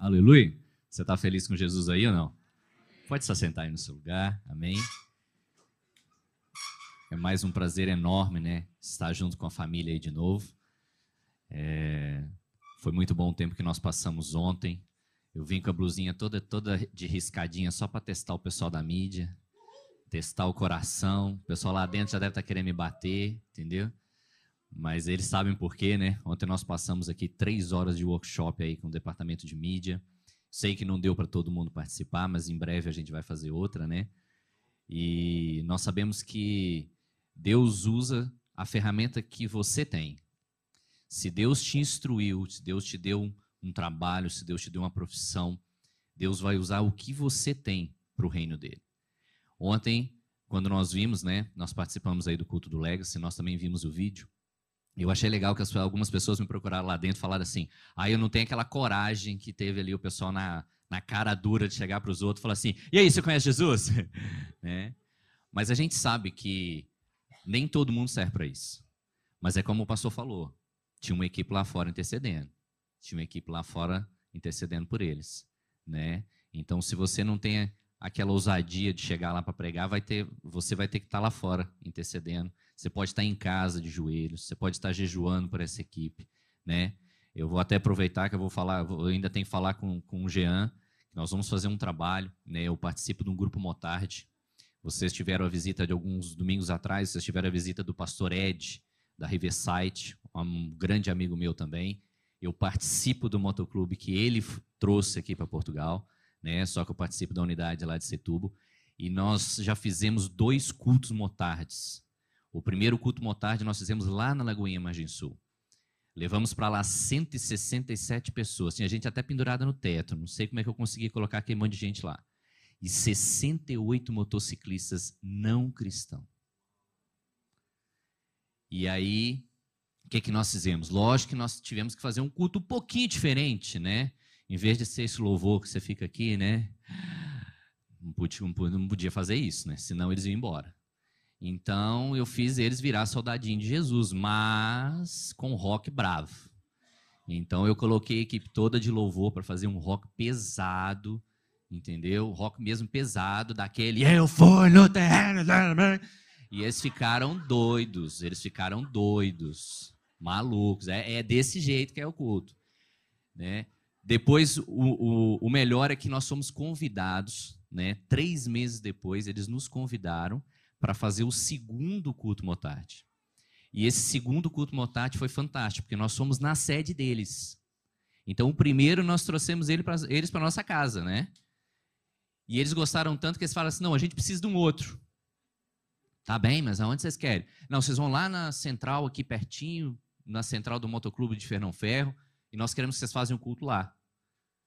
Aleluia. Você está feliz com Jesus aí ou não? Pode se assentar aí no seu lugar. Amém. É mais um prazer enorme, né? Estar junto com a família aí de novo. É... Foi muito bom o tempo que nós passamos ontem. Eu vim com a blusinha toda, toda de riscadinha só para testar o pessoal da mídia, testar o coração. O pessoal lá dentro já deve estar tá querendo me bater, entendeu? Mas eles sabem por quê, né? Ontem nós passamos aqui três horas de workshop aí com o departamento de mídia. Sei que não deu para todo mundo participar, mas em breve a gente vai fazer outra, né? E nós sabemos que Deus usa a ferramenta que você tem. Se Deus te instruiu, se Deus te deu um, trabalho, se Deus te deu uma profissão, Deus vai usar o que você tem para o reino dele. Ontem, quando nós vimos, né, nós participamos aí do culto do Legacy, nós também vimos o vídeo. Eu achei legal que algumas pessoas me procuraram lá dentro e falaram assim: ah, eu não tenho aquela coragem que teve ali o pessoal na, na cara dura de chegar para os outros e falar assim: e aí, você conhece Jesus? né? Mas a gente sabe que nem todo mundo serve para isso. Mas é como o pastor falou: tinha uma equipe lá fora intercedendo. Tinha uma equipe lá fora intercedendo por eles. Né? Então, se você não tem aquela ousadia de chegar lá para pregar, vai ter, você vai ter que estar tá lá fora intercedendo você pode estar em casa de joelhos, você pode estar jejuando por essa equipe, né? Eu vou até aproveitar que eu vou falar, eu ainda tenho que falar com, com o Jean, nós vamos fazer um trabalho, né? Eu participo de um grupo Motard. Vocês tiveram a visita de alguns domingos atrás, vocês tiveram a visita do pastor Ed, da Riverside, um grande amigo meu também. Eu participo do motoclube que ele trouxe aqui para Portugal, né? Só que eu participo da unidade lá de Setubo. E nós já fizemos dois cultos motardes. O primeiro culto motarde nós fizemos lá na Lagoinha Margem Sul. Levamos para lá 167 pessoas. Tinha gente até pendurada no teto. Não sei como é que eu consegui colocar aquele monte de gente lá. E 68 motociclistas não cristãos. E aí, o que, que nós fizemos? Lógico que nós tivemos que fazer um culto um pouquinho diferente, né? Em vez de ser esse louvor que você fica aqui, né? Não podia, não podia fazer isso, né? Senão eles iam embora. Então eu fiz eles virar soldadinho de Jesus, mas com rock bravo. Então eu coloquei a equipe toda de louvor para fazer um rock pesado, entendeu? Rock mesmo pesado, daquele eu fui no terreno. E eles ficaram doidos, eles ficaram doidos, malucos. É, é desse jeito que é o culto, né? Depois, o, o, o melhor é que nós somos convidados, né? Três meses depois, eles nos convidaram para fazer o segundo culto Motarte. E esse segundo culto Motarte foi fantástico, porque nós fomos na sede deles. Então, o primeiro nós trouxemos ele pra, eles para nossa casa, né? E eles gostaram tanto que eles falaram assim: não, a gente precisa de um outro. Tá bem, mas aonde vocês querem? Não, vocês vão lá na central, aqui pertinho, na central do Motoclube de Fernão Ferro, e nós queremos que vocês façam um culto lá.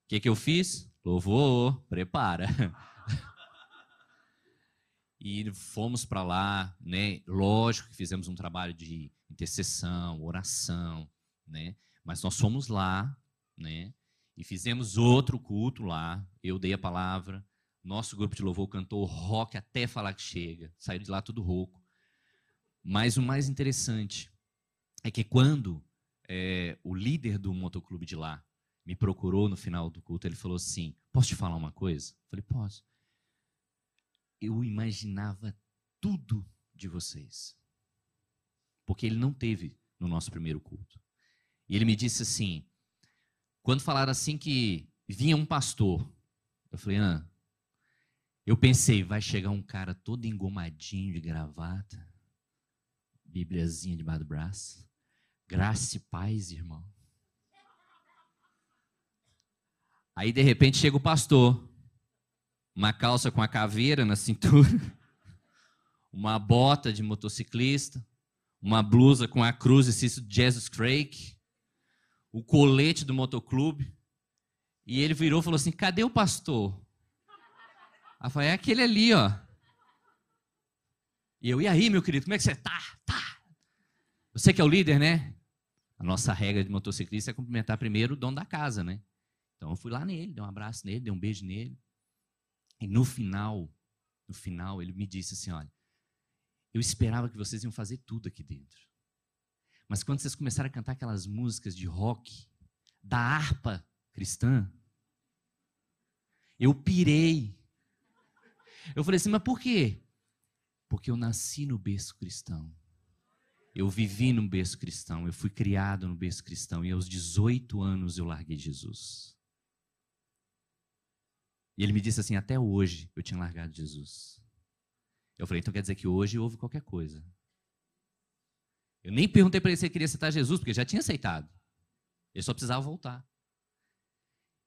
O que, que eu fiz? Louvor, prepara. e fomos para lá, né? Lógico que fizemos um trabalho de intercessão, oração, né? Mas nós fomos lá, né? E fizemos outro culto lá. Eu dei a palavra. Nosso grupo de louvor cantou rock até falar que chega. Saiu de lá tudo rouco. Mas o mais interessante é que quando é, o líder do motoclube de lá me procurou no final do culto, ele falou assim: Posso te falar uma coisa? Eu falei: Posso eu imaginava tudo de vocês. Porque ele não teve no nosso primeiro culto. E ele me disse assim: quando falaram assim que vinha um pastor, eu falei, ah, eu pensei, vai chegar um cara todo engomadinho de gravata, Bíbliazinha debaixo do braço, graça e paz, irmão. Aí de repente chega o pastor uma calça com a caveira na cintura, uma bota de motociclista, uma blusa com a cruz escrito Jesus Craig, o colete do motoclube. E ele virou e falou assim: cadê o pastor? Aí eu falei, é aquele ali, ó. E eu, e aí, meu querido, como é que você tá? Tá. Você que é o líder, né? A nossa regra de motociclista é cumprimentar primeiro o dono da casa, né? Então eu fui lá nele, dei um abraço nele, dei um beijo nele. E no final, no final, ele me disse assim: olha, eu esperava que vocês iam fazer tudo aqui dentro. Mas quando vocês começaram a cantar aquelas músicas de rock, da harpa cristã, Eu pirei. Eu falei assim, mas por quê? Porque eu nasci no berço cristão. Eu vivi no berço cristão, eu fui criado no berço cristão e aos 18 anos eu larguei Jesus. E ele me disse assim: até hoje eu tinha largado Jesus. Eu falei: então quer dizer que hoje houve qualquer coisa. Eu nem perguntei para ele se ele queria aceitar Jesus, porque já tinha aceitado. Ele só precisava voltar.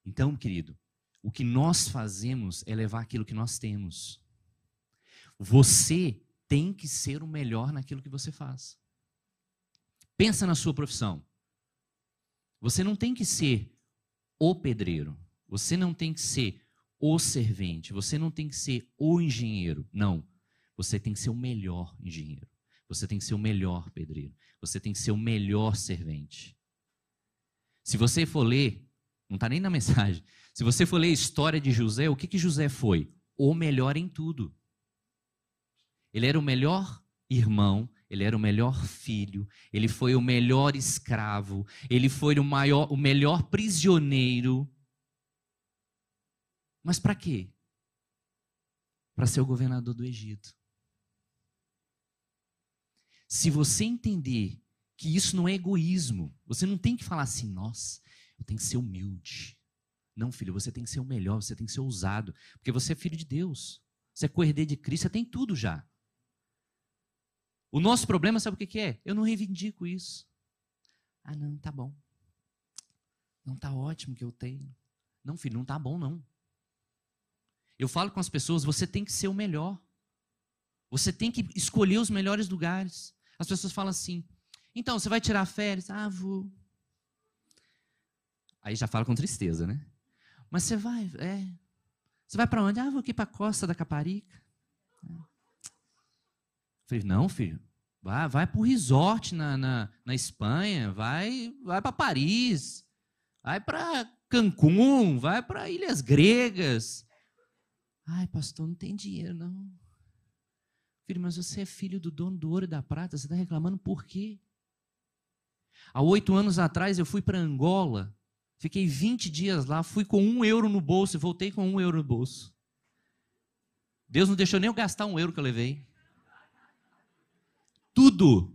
Então, querido, o que nós fazemos é levar aquilo que nós temos. Você tem que ser o melhor naquilo que você faz. Pensa na sua profissão. Você não tem que ser o pedreiro. Você não tem que ser o servente. Você não tem que ser o engenheiro. Não. Você tem que ser o melhor engenheiro. Você tem que ser o melhor pedreiro. Você tem que ser o melhor servente. Se você for ler, não está nem na mensagem. Se você for ler a história de José, o que, que José foi? O melhor em tudo. Ele era o melhor irmão, ele era o melhor filho, ele foi o melhor escravo, ele foi o, maior, o melhor prisioneiro. Mas para quê? Para ser o governador do Egito. Se você entender que isso não é egoísmo, você não tem que falar assim, nossa, eu tenho que ser humilde. Não, filho, você tem que ser o melhor, você tem que ser ousado, porque você é filho de Deus. Você é coerdeiro de Cristo, você tem tudo já. O nosso problema, sabe o que é? Eu não reivindico isso. Ah, não, tá bom. Não tá ótimo que eu tenho. Não, filho, não tá bom não. Eu falo com as pessoas, você tem que ser o melhor. Você tem que escolher os melhores lugares. As pessoas falam assim: "Então, você vai tirar férias?" "Ah, vou." Aí já fala com tristeza, né? Mas você vai, é. Você vai para onde? Ah, vou aqui para a costa da Caparica. Falei, não, filho, vai, vai para o resort na, na, na Espanha, vai, vai para Paris, vai para Cancún, vai para Ilhas Gregas. Ai, pastor, não tem dinheiro, não. Filho, mas você é filho do dono do ouro e da prata, você está reclamando por quê? Há oito anos atrás eu fui para Angola, fiquei 20 dias lá, fui com um euro no bolso e voltei com um euro no bolso. Deus não deixou nem eu gastar um euro que eu levei tudo.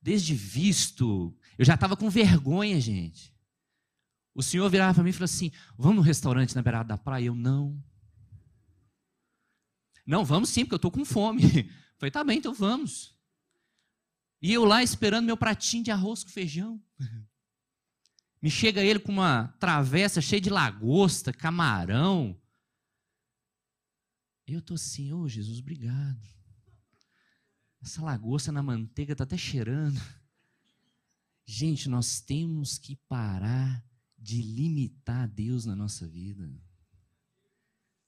Desde visto. Eu já estava com vergonha, gente. O senhor virava para mim e falou assim: Vamos no restaurante na beirada da praia? Eu não. Não, vamos sim, porque eu estou com fome. Falei, tá bem, então vamos. E eu lá esperando meu pratinho de arroz com feijão. Me chega ele com uma travessa cheia de lagosta, camarão. Eu estou assim, ô oh, Jesus, obrigado. Essa lagosta na manteiga está até cheirando. Gente, nós temos que parar de limitar Deus na nossa vida.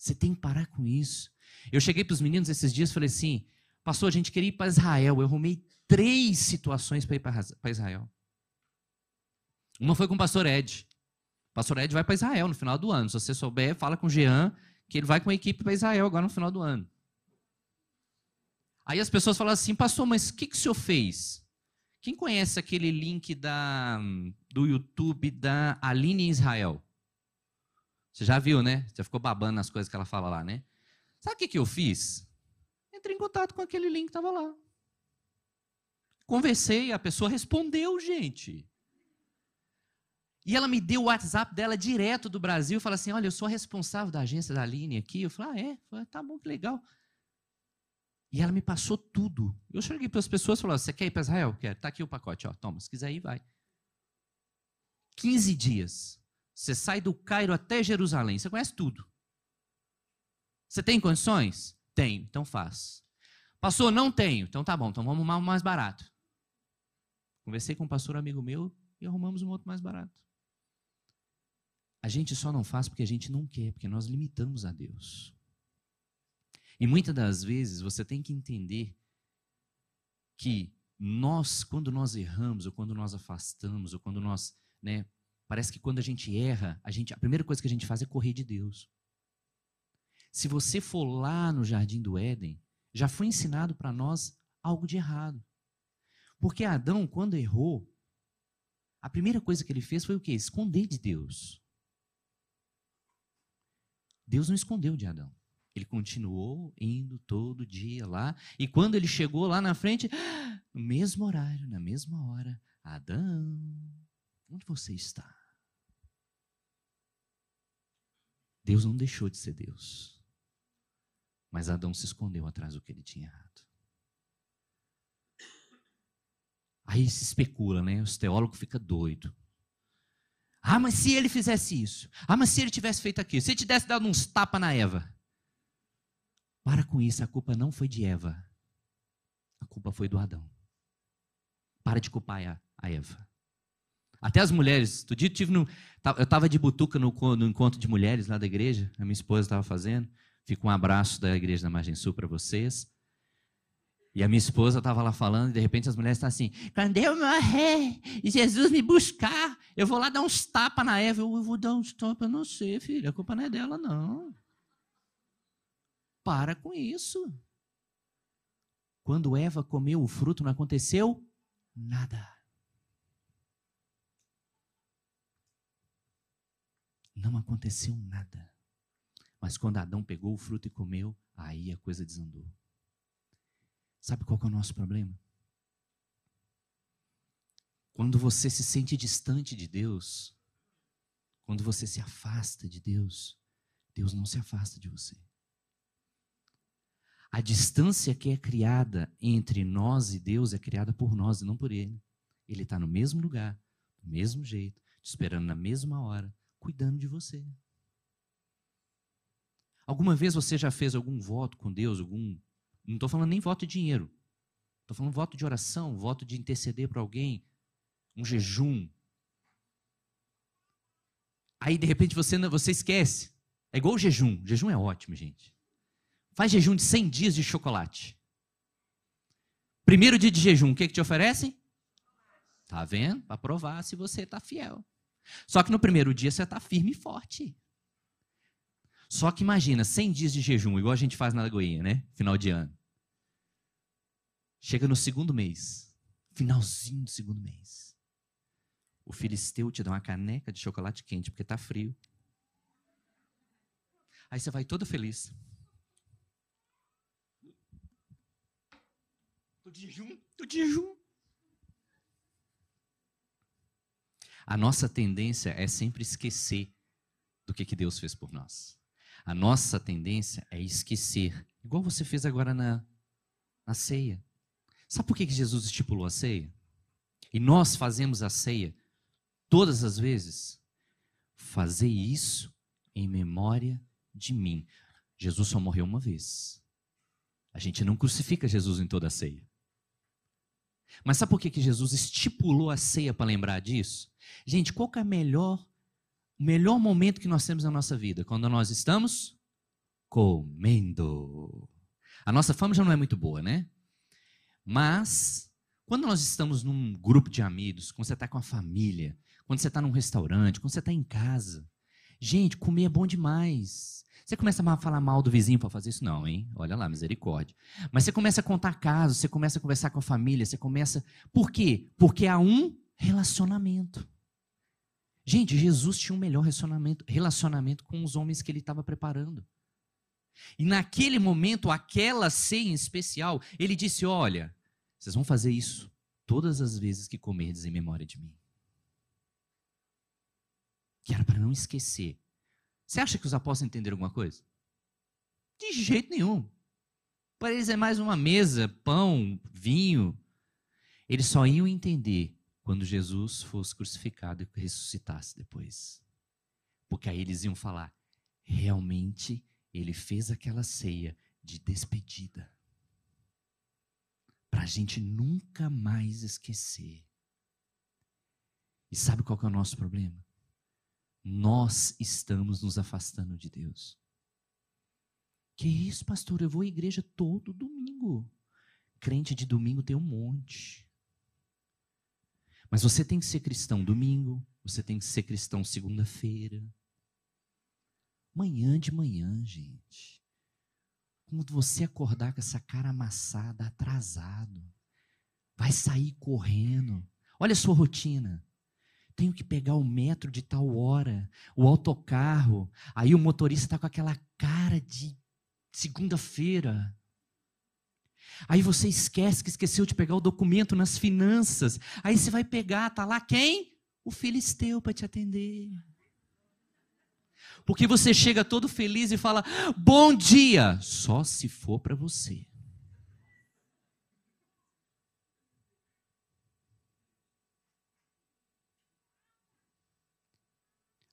Você tem que parar com isso. Eu cheguei para os meninos esses dias e falei assim: Pastor, a gente queria ir para Israel. Eu arrumei três situações para ir para Israel. Uma foi com o pastor Ed. O pastor Ed vai para Israel no final do ano. Se você souber, fala com o Jean que ele vai com a equipe para Israel agora no final do ano. Aí as pessoas falam assim, pastor, mas o que, que o senhor fez? Quem conhece aquele link da, do YouTube da Aline Israel? Você já viu, né? Você ficou babando nas coisas que ela fala lá, né? Sabe o que, que eu fiz? Entrei em contato com aquele link que estava lá. Conversei, a pessoa respondeu, gente. E ela me deu o WhatsApp dela direto do Brasil, fala assim: Olha, eu sou responsável da agência da Aline aqui. Eu falei: Ah, é? Falei, tá bom, que legal. E ela me passou tudo. Eu cheguei para as pessoas e falei: Você quer ir para Israel? Quero. Está aqui o pacote. Ó, toma, se quiser ir, vai. 15 dias. Você sai do Cairo até Jerusalém. Você conhece tudo. Você tem condições? Tenho, então faz. Pastor, não tenho. Então tá bom, então vamos arrumar um mais barato. Conversei com um pastor amigo meu e arrumamos um outro mais barato. A gente só não faz porque a gente não quer, porque nós limitamos a Deus. E muitas das vezes você tem que entender que nós, quando nós erramos, ou quando nós afastamos, ou quando nós, né, parece que quando a gente erra, a, gente, a primeira coisa que a gente faz é correr de Deus. Se você for lá no jardim do Éden, já foi ensinado para nós algo de errado. Porque Adão, quando errou, a primeira coisa que ele fez foi o quê? Esconder de Deus. Deus não escondeu de Adão. Ele continuou indo todo dia lá. E quando ele chegou lá na frente, no mesmo horário, na mesma hora, Adão, onde você está? Deus não deixou de ser Deus. Mas Adão se escondeu atrás do que ele tinha errado. Aí se especula, né? Os teólogos ficam doidos. Ah, mas se ele fizesse isso? Ah, mas se ele tivesse feito aquilo? Se ele tivesse dado uns tapas na Eva? Para com isso, a culpa não foi de Eva. A culpa foi do Adão. Para de culpar a, Eva. Até as mulheres. Dia eu, tive no, eu estava de butuca no, no, encontro de mulheres lá da igreja. A minha esposa estava fazendo. Fica um abraço da igreja da Margem Sul para vocês. E a minha esposa estava lá falando, e de repente as mulheres estão assim: quando eu morrer e Jesus me buscar, eu vou lá dar uns tapas na Eva. Eu, eu vou dar uns tapas, não sei, filha, a culpa não é dela, não. Para com isso. Quando Eva comeu o fruto, não aconteceu nada. Não aconteceu nada. Mas quando Adão pegou o fruto e comeu, aí a coisa desandou. Sabe qual é o nosso problema? Quando você se sente distante de Deus, quando você se afasta de Deus, Deus não se afasta de você. A distância que é criada entre nós e Deus é criada por nós e não por Ele. Ele está no mesmo lugar, do mesmo jeito, te esperando na mesma hora, cuidando de você. Alguma vez você já fez algum voto com Deus, algum. Não estou falando nem voto de dinheiro. Estou falando voto de oração, voto de interceder para alguém, um jejum. Aí, de repente, você, você esquece. É igual o jejum. O jejum é ótimo, gente. Faz jejum de 100 dias de chocolate. Primeiro dia de jejum, o que, que te oferecem? Tá vendo? Para provar se você está fiel. Só que no primeiro dia você está firme e forte. Só que imagina, 100 dias de jejum, igual a gente faz na Lagoinha, né? Final de ano. Chega no segundo mês, finalzinho do segundo mês. O filisteu te dá uma caneca de chocolate quente, porque está frio. Aí você vai todo feliz. Tô de jejum, tô de jejum. A nossa tendência é sempre esquecer do que, que Deus fez por nós. A nossa tendência é esquecer, igual você fez agora na, na ceia. Sabe por que, que Jesus estipulou a ceia? E nós fazemos a ceia todas as vezes? Fazer isso em memória de mim. Jesus só morreu uma vez. A gente não crucifica Jesus em toda a ceia. Mas sabe por que, que Jesus estipulou a ceia para lembrar disso? Gente, qual que é o melhor, melhor momento que nós temos na nossa vida? Quando nós estamos comendo. A nossa fama já não é muito boa, né? Mas, quando nós estamos num grupo de amigos, quando você está com a família, quando você está num restaurante, quando você está em casa, gente, comer é bom demais. Você começa a falar mal do vizinho para fazer isso? Não, hein? Olha lá, misericórdia. Mas você começa a contar casos, você começa a conversar com a família, você começa. Por quê? Porque há um relacionamento. Gente, Jesus tinha um melhor relacionamento, relacionamento com os homens que ele estava preparando. E naquele momento, aquela ceia em especial, ele disse: Olha, vocês vão fazer isso todas as vezes que comerdes em memória de mim. Que era para não esquecer você acha que os apóstolos entenderam alguma coisa? De jeito nenhum. Para eles é mais uma mesa, pão, vinho. Eles só iam entender quando Jesus fosse crucificado e ressuscitasse depois. Porque aí eles iam falar: realmente ele fez aquela ceia de despedida. Para a gente nunca mais esquecer. E sabe qual é o nosso problema? Nós estamos nos afastando de Deus. Que isso, pastor? Eu vou à igreja todo domingo. Crente de domingo tem um monte. Mas você tem que ser cristão domingo, você tem que ser cristão segunda-feira. Manhã de manhã, gente. Quando você acordar com essa cara amassada, atrasado, vai sair correndo. Olha a sua rotina. Tenho que pegar o metro de tal hora, o autocarro. Aí o motorista está com aquela cara de segunda-feira. Aí você esquece que esqueceu de pegar o documento nas finanças. Aí você vai pegar, tá lá quem? O filisteu para te atender. Porque você chega todo feliz e fala: "Bom dia", só se for para você.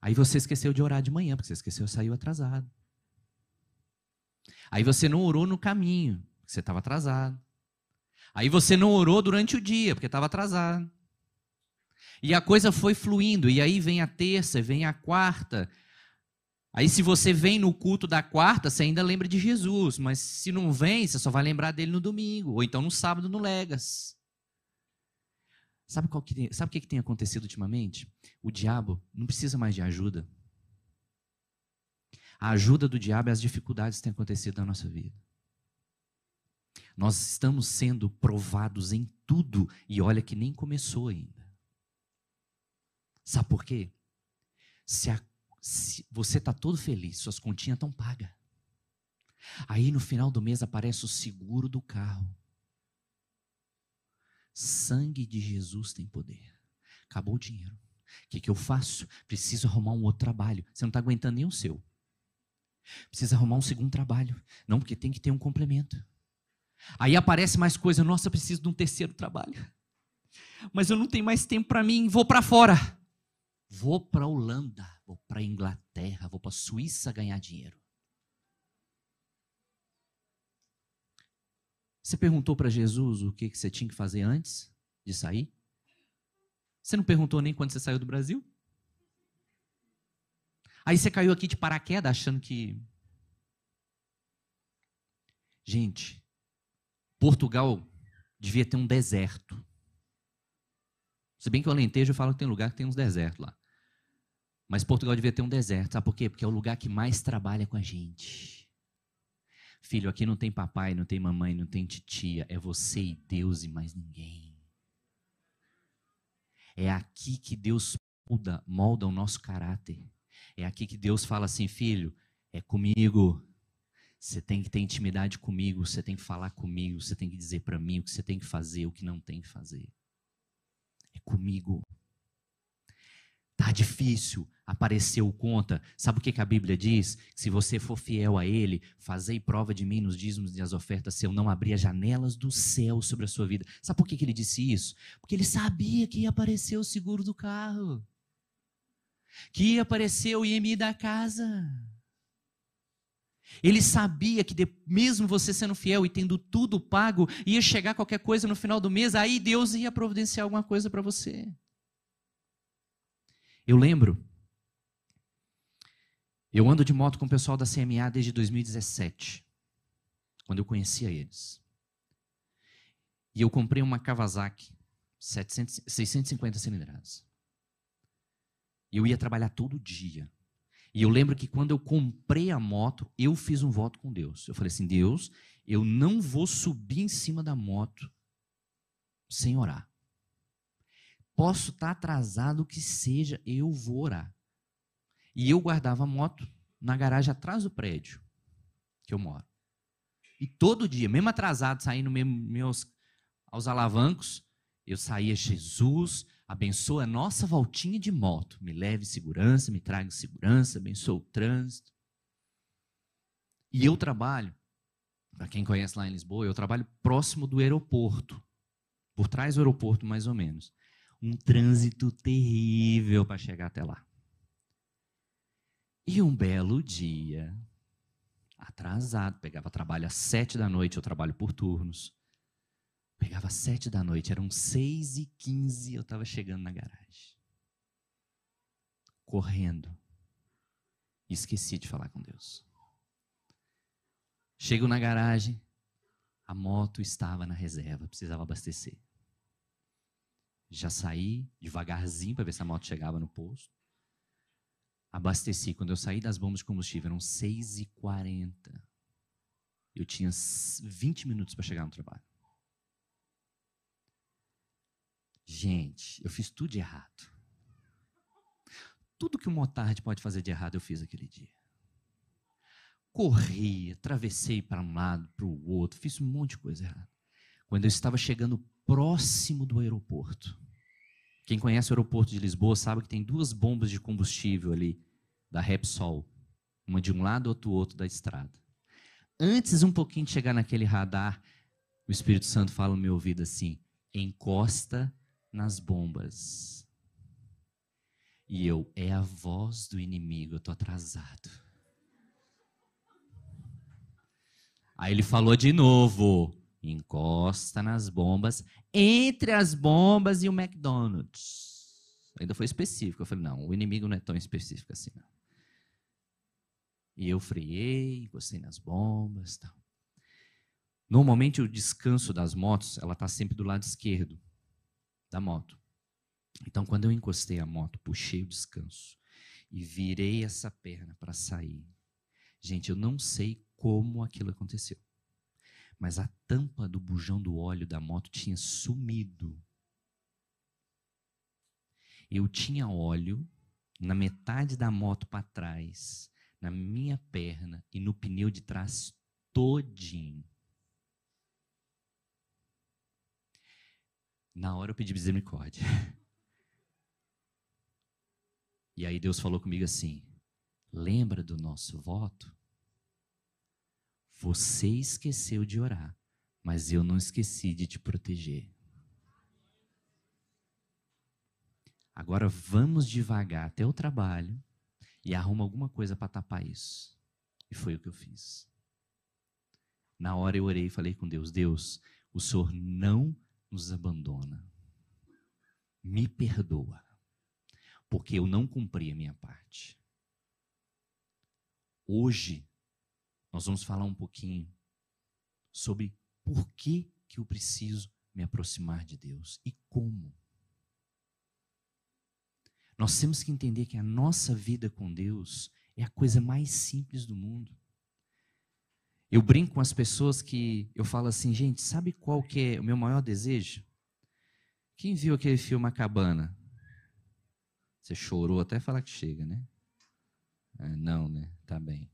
Aí você esqueceu de orar de manhã, porque você esqueceu, saiu atrasado. Aí você não orou no caminho, porque você estava atrasado. Aí você não orou durante o dia, porque estava atrasado. E a coisa foi fluindo, e aí vem a terça, vem a quarta. Aí se você vem no culto da quarta, você ainda lembra de Jesus, mas se não vem, você só vai lembrar dele no domingo, ou então no sábado no Legas. Sabe, qual que, sabe o que, que tem acontecido ultimamente? O diabo não precisa mais de ajuda. A ajuda do diabo é as dificuldades que têm acontecido na nossa vida. Nós estamos sendo provados em tudo e olha que nem começou ainda. Sabe por quê? Se, a, se você está todo feliz, suas continhas estão pagas. Aí no final do mês aparece o seguro do carro. Sangue de Jesus tem poder. Acabou o dinheiro. O que, que eu faço? Preciso arrumar um outro trabalho. Você não está aguentando nem o seu. Precisa arrumar um segundo trabalho. Não, porque tem que ter um complemento. Aí aparece mais coisa. Nossa, preciso de um terceiro trabalho. Mas eu não tenho mais tempo para mim. Vou para fora. Vou para Holanda. Vou para Inglaterra. Vou para Suíça ganhar dinheiro. Você perguntou para Jesus o que você tinha que fazer antes de sair? Você não perguntou nem quando você saiu do Brasil? Aí você caiu aqui de paraquedas achando que. Gente, Portugal devia ter um deserto. Se bem que o Alentejo fala que tem lugar que tem uns desertos lá. Mas Portugal devia ter um deserto. Sabe por quê? Porque é o lugar que mais trabalha com a gente. Filho, aqui não tem papai, não tem mamãe, não tem titia, é você e Deus e mais ninguém. É aqui que Deus molda, molda o nosso caráter. É aqui que Deus fala assim, filho, é comigo. Você tem que ter intimidade comigo, você tem que falar comigo, você tem que dizer para mim o que você tem que fazer, o que não tem que fazer. É comigo. Tá difícil, apareceu conta. Sabe o que, que a Bíblia diz? Se você for fiel a Ele, fazei prova de mim nos dízimos e as ofertas, se eu não abrir as janelas do céu sobre a sua vida. Sabe por que, que ele disse isso? Porque ele sabia que ia aparecer o seguro do carro, que ia aparecer o IMI da casa. Ele sabia que, mesmo você sendo fiel e tendo tudo pago, ia chegar qualquer coisa no final do mês, aí Deus ia providenciar alguma coisa para você. Eu lembro, eu ando de moto com o pessoal da CMA desde 2017, quando eu conhecia eles. E eu comprei uma Kawasaki 700, 650 cilindradas. E eu ia trabalhar todo dia. E eu lembro que quando eu comprei a moto, eu fiz um voto com Deus. Eu falei assim: Deus, eu não vou subir em cima da moto sem orar. Posso estar atrasado, o que seja, eu vou orar. E eu guardava a moto na garagem atrás do prédio que eu moro. E todo dia, mesmo atrasado, saindo meus, aos alavancos, eu saía, Jesus, abençoa a nossa voltinha de moto. Me leve segurança, me traga segurança, abençoa o trânsito. E eu trabalho, para quem conhece lá em Lisboa, eu trabalho próximo do aeroporto. Por trás do aeroporto, mais ou menos um trânsito terrível para chegar até lá. E um belo dia, atrasado, pegava trabalho às sete da noite, eu trabalho por turnos. Pegava às sete da noite, eram seis e quinze, eu estava chegando na garagem. Correndo. E esqueci de falar com Deus. Chego na garagem, a moto estava na reserva, precisava abastecer. Já saí devagarzinho para ver se a moto chegava no posto. Abasteci. Quando eu saí das bombas de combustível, eram 6h40. Eu tinha 20 minutos para chegar no trabalho. Gente, eu fiz tudo de errado. Tudo que o Motard pode fazer de errado, eu fiz aquele dia. Corri, atravessei para um lado, para o outro, fiz um monte de coisa errada. Quando eu estava chegando próximo do aeroporto, quem conhece o aeroporto de Lisboa sabe que tem duas bombas de combustível ali, da Repsol. Uma de um lado, outra do outro da estrada. Antes um pouquinho de chegar naquele radar, o Espírito Santo fala no meu ouvido assim: encosta nas bombas. E eu, é a voz do inimigo, eu estou atrasado. Aí ele falou de novo: encosta nas bombas, entre as bombas e o McDonald's. Ainda foi específico. Eu falei: não, o inimigo não é tão específico assim. Não. E eu freiei, encostei nas bombas. Tal. Normalmente o descanso das motos, ela está sempre do lado esquerdo da moto. Então, quando eu encostei a moto, puxei o descanso e virei essa perna para sair. Gente, eu não sei como aquilo aconteceu. Mas a tampa do bujão do óleo da moto tinha sumido. Eu tinha óleo na metade da moto para trás, na minha perna e no pneu de trás todinho. Na hora eu pedi misericórdia. E aí Deus falou comigo assim: lembra do nosso voto? Você esqueceu de orar, mas eu não esqueci de te proteger. Agora vamos devagar até o trabalho e arruma alguma coisa para tapar isso. E foi o que eu fiz. Na hora eu orei e falei com Deus: Deus, o Senhor não nos abandona. Me perdoa, porque eu não cumpri a minha parte. Hoje nós vamos falar um pouquinho sobre por que, que eu preciso me aproximar de Deus e como. Nós temos que entender que a nossa vida com Deus é a coisa mais simples do mundo. Eu brinco com as pessoas que eu falo assim, gente, sabe qual que é o meu maior desejo? Quem viu aquele filme A Cabana? Você chorou até falar que chega, né? É, não, né? Tá bem.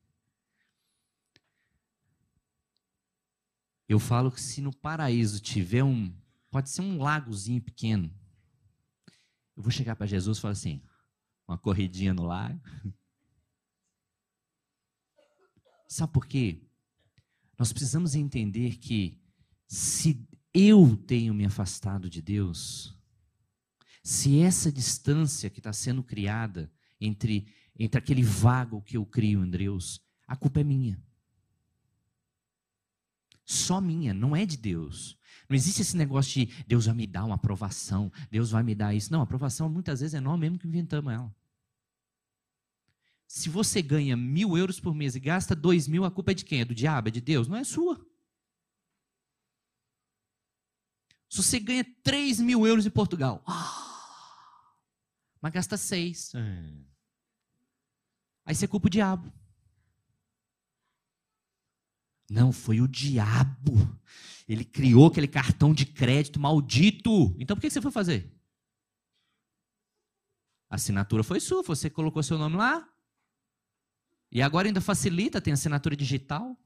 Eu falo que se no paraíso tiver um, pode ser um lagozinho pequeno, eu vou chegar para Jesus e falar assim: uma corridinha no lago. Sabe por quê? Nós precisamos entender que se eu tenho me afastado de Deus, se essa distância que está sendo criada entre, entre aquele vago que eu crio em Deus, a culpa é minha só minha, não é de Deus. Não existe esse negócio de Deus vai me dar uma aprovação, Deus vai me dar isso. Não, a aprovação muitas vezes é nós mesmo que inventamos ela. Se você ganha mil euros por mês e gasta dois mil, a culpa é de quem? É do diabo? É de Deus? Não é sua. Se você ganha três mil euros em Portugal, mas gasta seis, é. aí você culpa o diabo. Não, foi o diabo. Ele criou aquele cartão de crédito maldito. Então por que você foi fazer? A assinatura foi sua, você colocou seu nome lá. E agora ainda facilita, tem assinatura digital.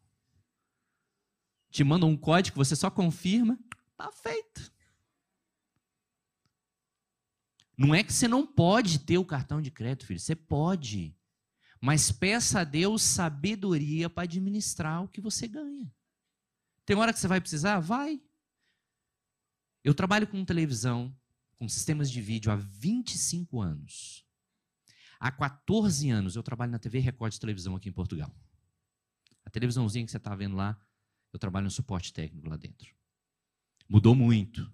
Te manda um código, você só confirma. Tá feito. Não é que você não pode ter o cartão de crédito, filho. Você pode. Mas peça a Deus sabedoria para administrar o que você ganha. Tem hora que você vai precisar? Vai. Eu trabalho com televisão, com sistemas de vídeo há 25 anos. Há 14 anos eu trabalho na TV Record de televisão aqui em Portugal. A televisãozinha que você está vendo lá, eu trabalho no suporte técnico lá dentro. Mudou muito.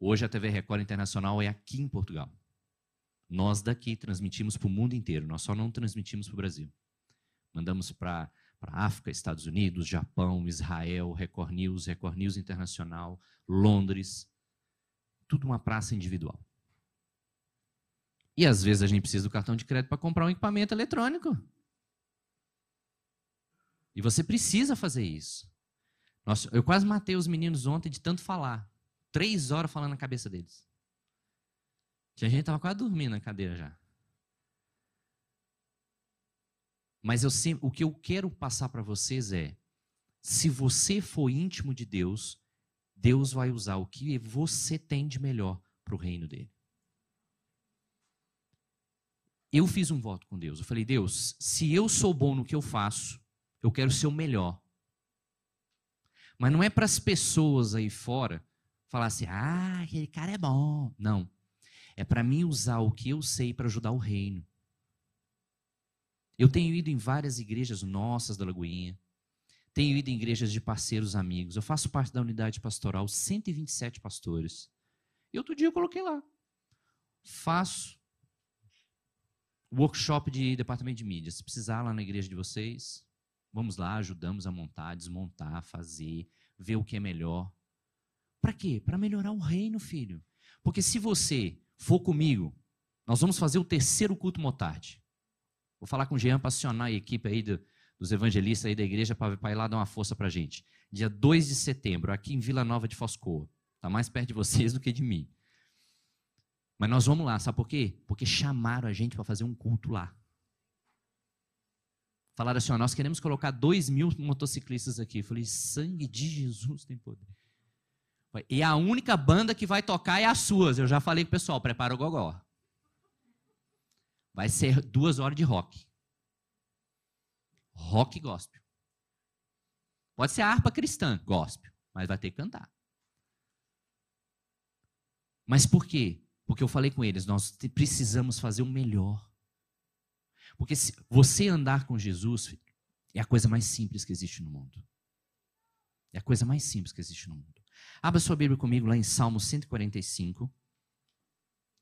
Hoje a TV Record Internacional é aqui em Portugal. Nós daqui transmitimos para o mundo inteiro, nós só não transmitimos para o Brasil. Mandamos para África, Estados Unidos, Japão, Israel, Record News, Record News Internacional, Londres. Tudo uma praça individual. E às vezes a gente precisa do cartão de crédito para comprar um equipamento eletrônico. E você precisa fazer isso. Nossa, eu quase matei os meninos ontem de tanto falar. Três horas falando na cabeça deles. Tinha gente que estava quase dormindo na cadeira já. Mas eu sempre, o que eu quero passar para vocês é: se você for íntimo de Deus, Deus vai usar o que você tem de melhor para o reino dele. Eu fiz um voto com Deus. Eu falei: Deus, se eu sou bom no que eu faço, eu quero ser o melhor. Mas não é para as pessoas aí fora falar assim: ah, aquele cara é bom. Não. É para mim usar o que eu sei para ajudar o reino. Eu tenho ido em várias igrejas nossas da Lagoinha. Tenho ido em igrejas de parceiros amigos. Eu faço parte da unidade pastoral, 127 pastores. E outro dia eu coloquei lá. Faço workshop de departamento de mídia. Se precisar lá na igreja de vocês, vamos lá, ajudamos a montar, desmontar, fazer, ver o que é melhor. Para quê? Para melhorar o reino, filho. Porque se você for comigo, nós vamos fazer o terceiro culto motarde. Vou falar com o Jean para acionar a equipe aí do, dos evangelistas aí da igreja para ir lá dar uma força para a gente. Dia 2 de setembro, aqui em Vila Nova de Foscoa. Está mais perto de vocês do que de mim. Mas nós vamos lá, sabe por quê? Porque chamaram a gente para fazer um culto lá. Falaram assim: ó, nós queremos colocar dois mil motociclistas aqui. Eu falei: sangue de Jesus tem poder. E a única banda que vai tocar é as suas. Eu já falei com o pessoal: prepara o gogó. Vai ser duas horas de rock. Rock gospel. Pode ser harpa cristã, gospel, mas vai ter que cantar. Mas por quê? Porque eu falei com eles, nós precisamos fazer o melhor. Porque se você andar com Jesus é a coisa mais simples que existe no mundo. É a coisa mais simples que existe no mundo. Abra sua Bíblia comigo lá em Salmo 145.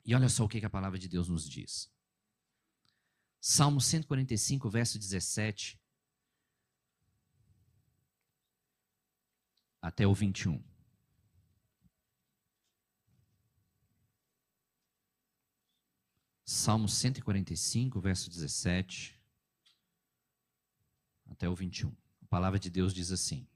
E olha só o que a palavra de Deus nos diz. Salmo 145, verso 17 até o 21. Salmo 145, verso 17 até o 21. A palavra de Deus diz assim: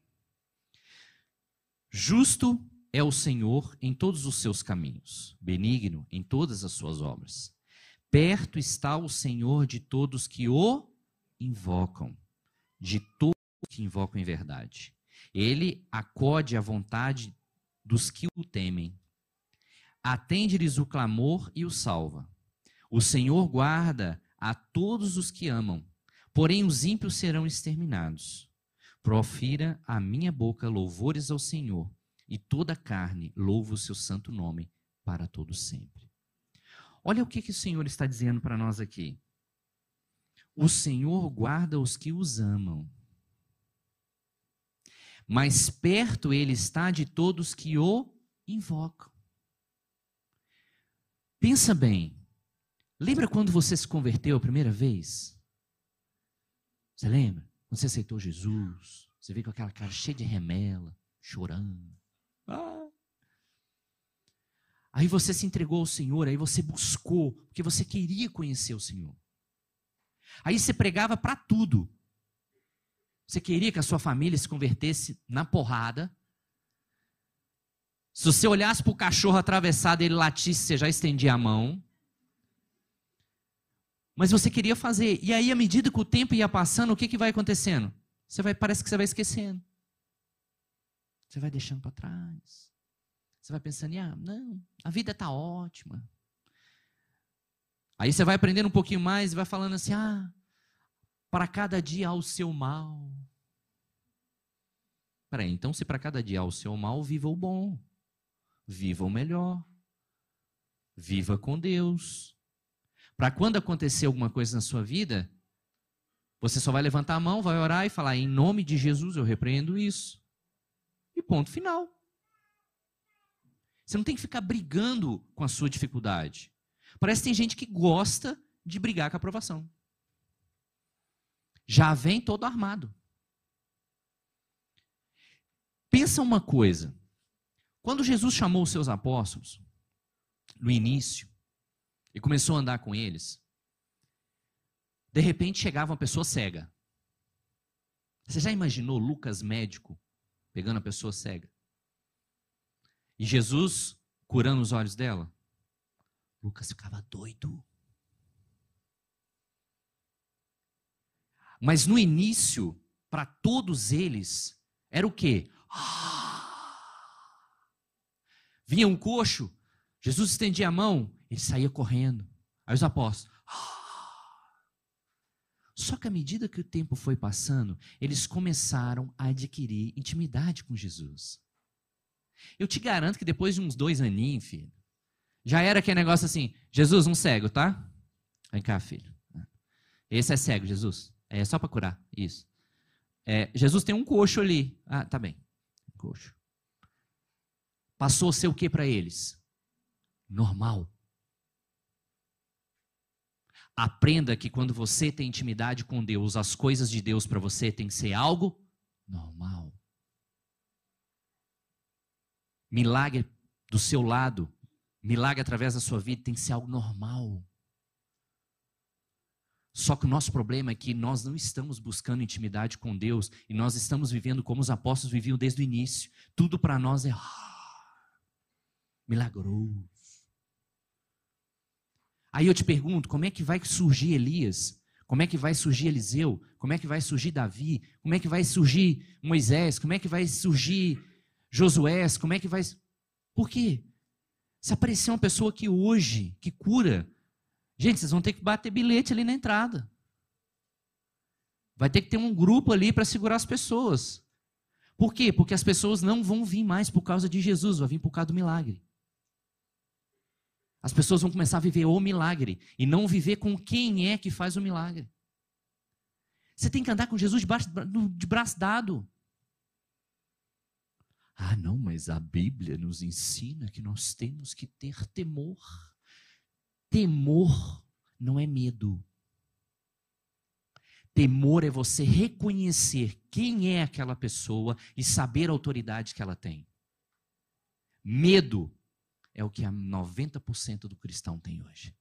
Justo é o Senhor em todos os seus caminhos, benigno em todas as suas obras. Perto está o Senhor de todos que o invocam, de todos que invocam em verdade. Ele acode à vontade dos que o temem. Atende-lhes o clamor e o salva. O Senhor guarda a todos os que amam, porém os ímpios serão exterminados. Profira a minha boca louvores ao Senhor, e toda carne louva o seu santo nome para todo sempre. Olha o que, que o Senhor está dizendo para nós aqui. O Senhor guarda os que os amam. Mas perto ele está de todos que o invocam. Pensa bem. Lembra quando você se converteu a primeira vez? Você lembra? Você aceitou Jesus, você veio com aquela cara cheia de remela, chorando. Ah, Aí você se entregou ao Senhor, aí você buscou, porque você queria conhecer o Senhor. Aí você pregava para tudo. Você queria que a sua família se convertesse na porrada. Se você olhasse para o cachorro atravessado e ele latisse, você já estendia a mão. Mas você queria fazer. E aí, à medida que o tempo ia passando, o que, que vai acontecendo? Você vai, parece que você vai esquecendo. Você vai deixando para trás. Você vai pensando, ah, não, a vida está ótima. Aí você vai aprendendo um pouquinho mais e vai falando assim, ah, para cada dia há o seu mal. Peraí, então se para cada dia há o seu mal, viva o bom. Viva o melhor. Viva com Deus. Para quando acontecer alguma coisa na sua vida, você só vai levantar a mão, vai orar e falar: em nome de Jesus eu repreendo isso. E ponto final. Você não tem que ficar brigando com a sua dificuldade. Parece que tem gente que gosta de brigar com a aprovação. Já vem todo armado. Pensa uma coisa. Quando Jesus chamou os seus apóstolos, no início, e começou a andar com eles, de repente chegava uma pessoa cega. Você já imaginou Lucas médico pegando a pessoa cega? E Jesus curando os olhos dela. Lucas ficava doido. Mas no início, para todos eles, era o quê? Ah! Vinha um coxo, Jesus estendia a mão, ele saía correndo. Aí os apóstolos. Ah! Só que à medida que o tempo foi passando, eles começaram a adquirir intimidade com Jesus. Eu te garanto que depois de uns dois aninhos, filho, já era aquele negócio assim: Jesus, um cego, tá? Vem cá, filho. Esse é cego, Jesus. É só para curar. Isso. É, Jesus tem um coxo ali. Ah, tá bem. Coxo. Passou a ser o que para eles? Normal. Aprenda que quando você tem intimidade com Deus, as coisas de Deus para você tem que ser algo normal. Milagre do seu lado, milagre através da sua vida tem que ser algo normal. Só que o nosso problema é que nós não estamos buscando intimidade com Deus e nós estamos vivendo como os apóstolos viviam desde o início. Tudo para nós é ah, milagroso. Aí eu te pergunto, como é que vai surgir Elias? Como é que vai surgir Eliseu? Como é que vai surgir Davi? Como é que vai surgir Moisés? Como é que vai surgir Josué? Como é que vai. Por quê? Se aparecer uma pessoa que hoje, que cura, Gente, vocês vão ter que bater bilhete ali na entrada. Vai ter que ter um grupo ali para segurar as pessoas. Por quê? Porque as pessoas não vão vir mais por causa de Jesus, vão vir por causa do milagre. As pessoas vão começar a viver o milagre e não viver com quem é que faz o milagre. Você tem que andar com Jesus de braço, de braço dado. Ah, não, mas a Bíblia nos ensina que nós temos que ter temor. Temor não é medo. Temor é você reconhecer quem é aquela pessoa e saber a autoridade que ela tem. Medo é o que a 90% do cristão tem hoje.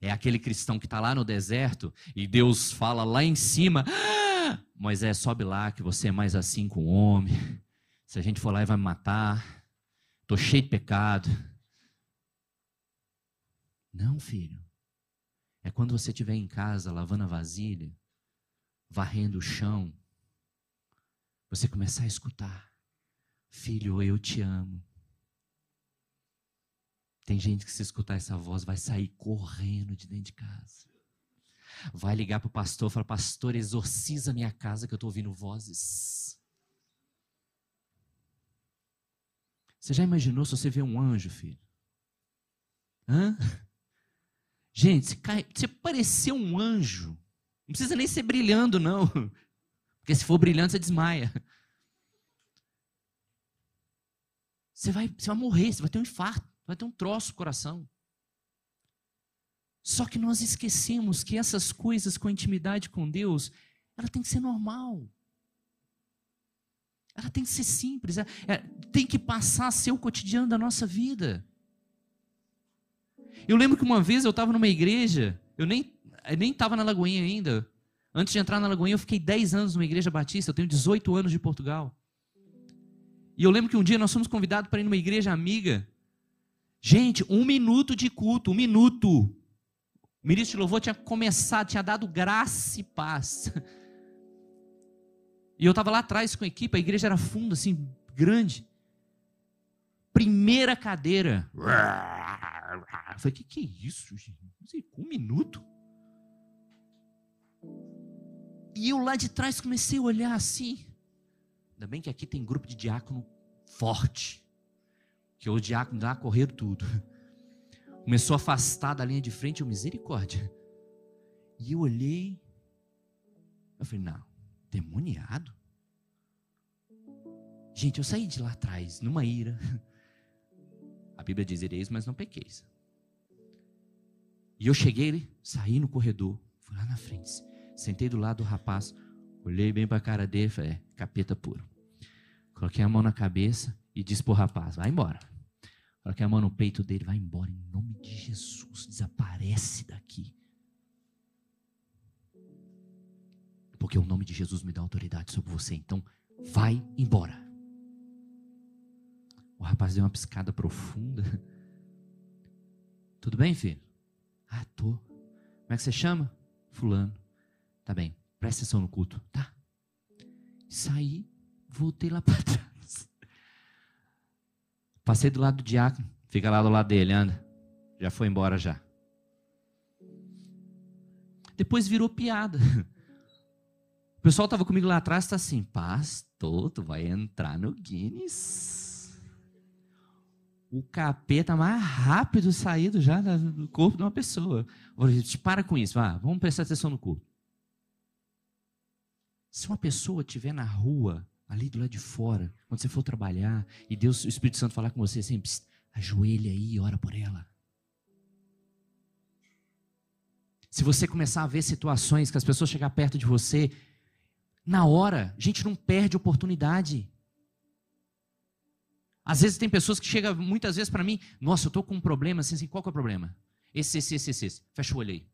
É aquele cristão que está lá no deserto e Deus fala lá em cima: ah, Moisés, sobe lá que você é mais assim com o homem. Se a gente for lá, ele vai me matar. Estou cheio de pecado. Não, filho. É quando você estiver em casa lavando a vasilha, varrendo o chão, você começar a escutar: Filho, eu te amo. Tem gente que se escutar essa voz vai sair correndo de dentro de casa. Vai ligar para o pastor e falar: Pastor, exorciza minha casa que eu estou ouvindo vozes. Você já imaginou se você vê um anjo, filho? Hã? Gente, se, cai, se parecer um anjo, não precisa nem ser brilhando, não. Porque se for brilhando, você desmaia. Você vai, você vai morrer, você vai ter um infarto, vai ter um troço no coração. Só que nós esquecemos que essas coisas com intimidade com Deus, ela tem que ser normal. Ela tem que ser simples, é, é, tem que passar a ser o cotidiano da nossa vida. Eu lembro que uma vez eu estava numa igreja, eu nem nem estava na Lagoinha ainda. Antes de entrar na Lagoinha, eu fiquei 10 anos numa igreja batista, eu tenho 18 anos de Portugal. E eu lembro que um dia nós fomos convidados para ir numa igreja amiga. Gente, um minuto de culto, um minuto. O ministro de louvor tinha começado, tinha dado graça e paz. E eu estava lá atrás com a equipe, a igreja era funda, assim, grande. Primeira cadeira. Eu falei, que que é isso, gente? Um minuto? E eu lá de trás comecei a olhar assim. Ainda bem que aqui tem grupo de diácono forte. Que o diácono dá a correr tudo. Começou a afastar da linha de frente, eu, misericórdia. E eu olhei. Eu falei, não, demoniado? Gente, eu saí de lá atrás, numa ira. A Bíblia diz: ireis, mas não pequeis. E eu cheguei, saí no corredor, fui lá na frente, sentei do lado do rapaz, olhei bem para a cara dele, falei: é, capeta puro. Coloquei a mão na cabeça e disse para o rapaz: vai embora. Coloquei a mão no peito dele, vai embora, em nome de Jesus, desaparece daqui. Porque o nome de Jesus me dá autoridade sobre você, então vai embora. O rapaz deu uma piscada profunda. Tudo bem, filho? Ah, tô. Como é que você chama? Fulano. Tá bem, presta atenção no culto. Tá. Saí, voltei lá para trás. Passei do lado do diácono, fica lá do lado dele, anda. Já foi embora já. Depois virou piada. O pessoal estava comigo lá atrás, está assim, pastor, tu vai entrar no Guinness. O capeta mais rápido saído já do corpo de uma pessoa. Para com isso, vá, vamos prestar atenção no corpo. Se uma pessoa estiver na rua, ali do lado de fora, quando você for trabalhar, e Deus, o Espírito Santo falar com você assim, ajoelha aí e ora por ela. Se você começar a ver situações que as pessoas chegar perto de você, na hora, a gente não perde oportunidade. Às vezes tem pessoas que chegam muitas vezes para mim, nossa, eu estou com um problema, assim, assim, qual que é o problema? Esse, esse, esse, esse, Fecha o olho aí.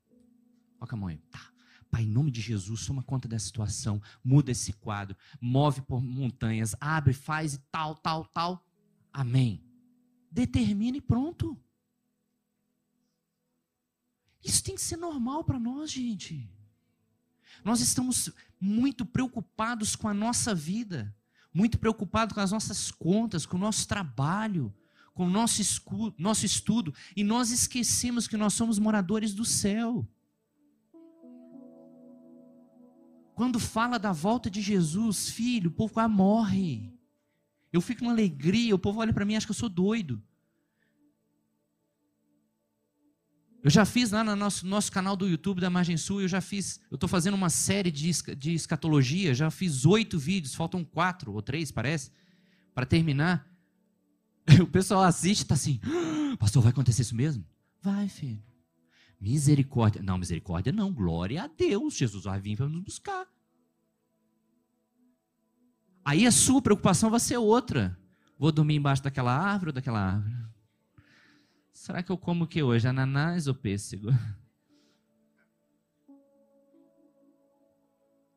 Coloca a mão aí. Tá. Pai, em nome de Jesus, toma conta da situação, muda esse quadro, move por montanhas, abre, faz e tal, tal, tal. Amém. Determine e pronto. Isso tem que ser normal para nós, gente. Nós estamos muito preocupados com a nossa vida, muito preocupados com as nossas contas, com o nosso trabalho, com o nosso, escudo, nosso estudo, e nós esquecemos que nós somos moradores do céu. Quando fala da volta de Jesus, filho, o povo morre. Eu fico numa alegria, o povo olha para mim e acha que eu sou doido. Eu já fiz lá no nosso, nosso canal do YouTube da Margem Sul, eu já fiz, eu estou fazendo uma série de, de escatologia, já fiz oito vídeos, faltam quatro ou três, parece, para terminar. O pessoal assiste e está assim, ah, pastor, vai acontecer isso mesmo? Vai, filho. Misericórdia. Não, misericórdia não, glória a Deus, Jesus vai vir para nos buscar. Aí a sua preocupação vai ser outra. Vou dormir embaixo daquela árvore ou daquela árvore? Será que eu como o que hoje? Ananás ou pêssego?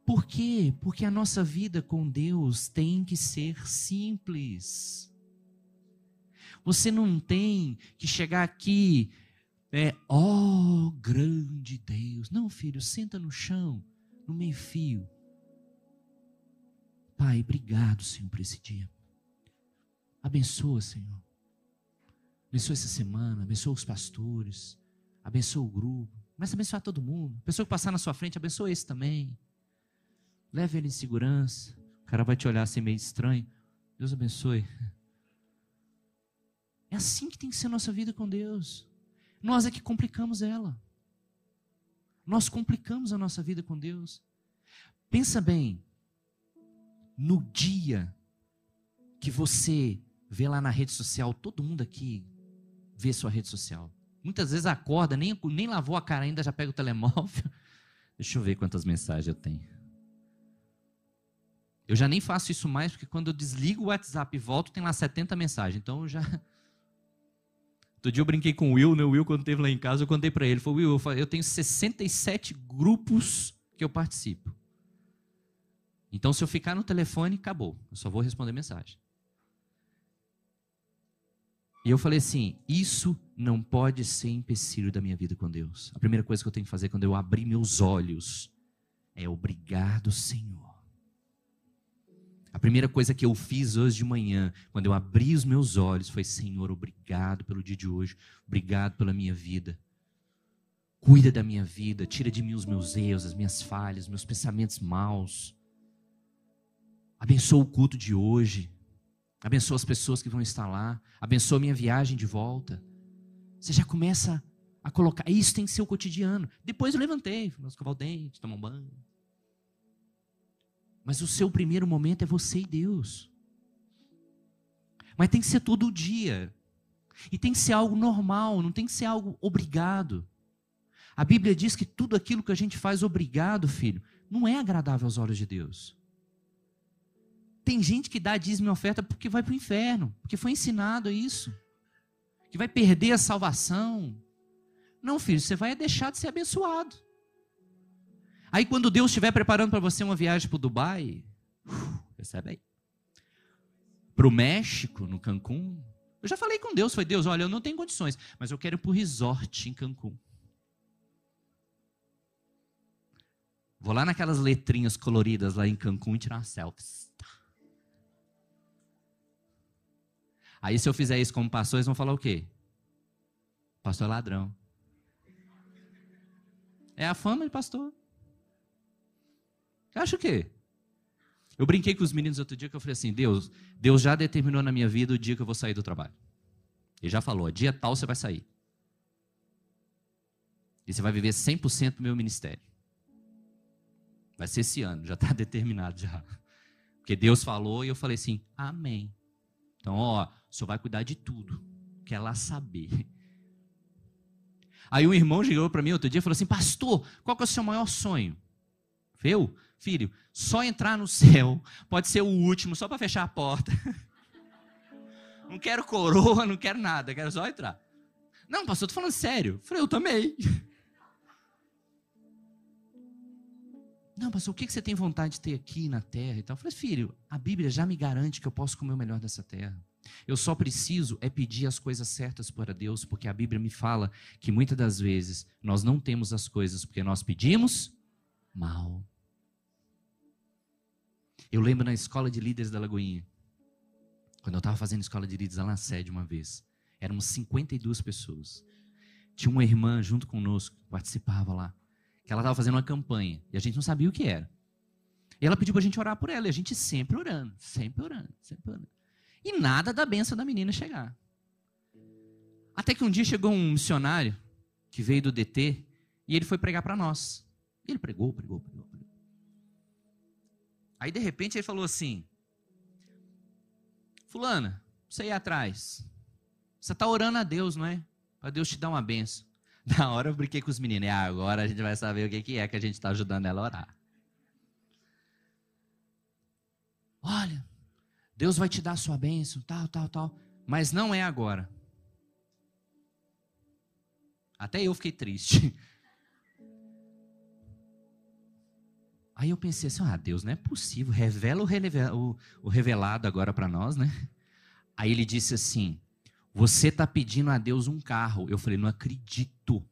Por quê? Porque a nossa vida com Deus tem que ser simples. Você não tem que chegar aqui, é, ó oh, grande Deus. Não, filho, senta no chão, no meio-fio. Pai, obrigado, Senhor, por esse dia. Abençoa, Senhor. Abençoa essa semana, abençoa os pastores, abençoa o grupo. Começa a abençoar todo mundo. A pessoa que passar na sua frente, abençoa esse também. Leve ele em segurança. O cara vai te olhar assim meio estranho. Deus abençoe. É assim que tem que ser a nossa vida com Deus. Nós é que complicamos ela. Nós complicamos a nossa vida com Deus. Pensa bem, no dia que você vê lá na rede social todo mundo aqui ver sua rede social. Muitas vezes acorda, nem, nem lavou a cara ainda, já pega o telemóvel. Deixa eu ver quantas mensagens eu tenho. Eu já nem faço isso mais, porque quando eu desligo o WhatsApp e volto, tem lá 70 mensagens. Então eu já. Outro dia eu brinquei com o Will, né? O Will, quando esteve lá em casa, eu contei para ele. Falei, Will, eu tenho 67 grupos que eu participo. Então, se eu ficar no telefone, acabou. Eu só vou responder mensagem. E eu falei assim: isso não pode ser empecilho da minha vida com Deus. A primeira coisa que eu tenho que fazer quando eu abrir meus olhos é obrigado, Senhor. A primeira coisa que eu fiz hoje de manhã, quando eu abri os meus olhos, foi: Senhor, obrigado pelo dia de hoje, obrigado pela minha vida. Cuida da minha vida, tira de mim os meus erros, as minhas falhas, meus pensamentos maus. Abençoa o culto de hoje. Abençoa as pessoas que vão estar lá. Abençoa minha viagem de volta. Você já começa a colocar. Isso tem que ser o cotidiano. Depois eu levantei, fui escovar o dente, tomar um banho. Mas o seu primeiro momento é você e Deus. Mas tem que ser todo dia. E tem que ser algo normal, não tem que ser algo obrigado. A Bíblia diz que tudo aquilo que a gente faz obrigado, filho, não é agradável aos olhos de Deus. Tem gente que dá dízimo e oferta porque vai para o inferno, porque foi ensinado isso. Que vai perder a salvação. Não, filho, você vai deixar de ser abençoado. Aí quando Deus estiver preparando para você uma viagem para o Dubai, uh, recebe aí. Para o México, no Cancún. Eu já falei com Deus, foi Deus, olha, eu não tenho condições, mas eu quero ir para o resort em Cancún. Vou lá naquelas letrinhas coloridas lá em Cancún e tirar uma selfie. Aí se eu fizer isso como pastor, eles vão falar o quê? Pastor é ladrão. É a fama de pastor. Acha o quê? Eu brinquei com os meninos outro dia que eu falei assim: Deus, Deus já determinou na minha vida o dia que eu vou sair do trabalho. Ele já falou: dia tal você vai sair. E você vai viver 100% do meu ministério. Vai ser esse ano, já está determinado já. Porque Deus falou e eu falei assim: Amém. Então, ó, o senhor vai cuidar de tudo. Quer lá saber. Aí um irmão chegou para mim outro dia e falou assim: Pastor, qual que é o seu maior sonho? Viu? Filho, só entrar no céu pode ser o último, só para fechar a porta. Não quero coroa, não quero nada, quero só entrar. Não, pastor, estou falando sério. Falei, eu também. Não, pastor, o que você tem vontade de ter aqui na terra? E tal. Eu falei, filho, a Bíblia já me garante que eu posso comer o melhor dessa terra. Eu só preciso é pedir as coisas certas para Deus, porque a Bíblia me fala que muitas das vezes nós não temos as coisas porque nós pedimos mal. Eu lembro na escola de líderes da Lagoinha, quando eu estava fazendo escola de líderes lá na sede uma vez, éramos 52 pessoas. Tinha uma irmã junto conosco, participava lá, que ela estava fazendo uma campanha e a gente não sabia o que era. E ela pediu para a gente orar por ela, e a gente sempre orando, sempre orando, sempre orando. E nada da benção da menina chegar. Até que um dia chegou um missionário que veio do DT e ele foi pregar para nós. E ele pregou, pregou, pregou. Aí de repente ele falou assim: Fulana, você ir atrás. Você está orando a Deus, não é? Para Deus te dar uma benção. Na hora eu brinquei com os meninos. Ah, agora a gente vai saber o que, que é que a gente está ajudando ela a orar. Olha, Deus vai te dar a sua bênção, tal, tal, tal. Mas não é agora. Até eu fiquei triste. Aí eu pensei assim, ah, Deus, não é possível, revela o, revelado agora para nós, né? Aí ele disse assim, você está pedindo a Deus um carro. Eu falei, não acredito.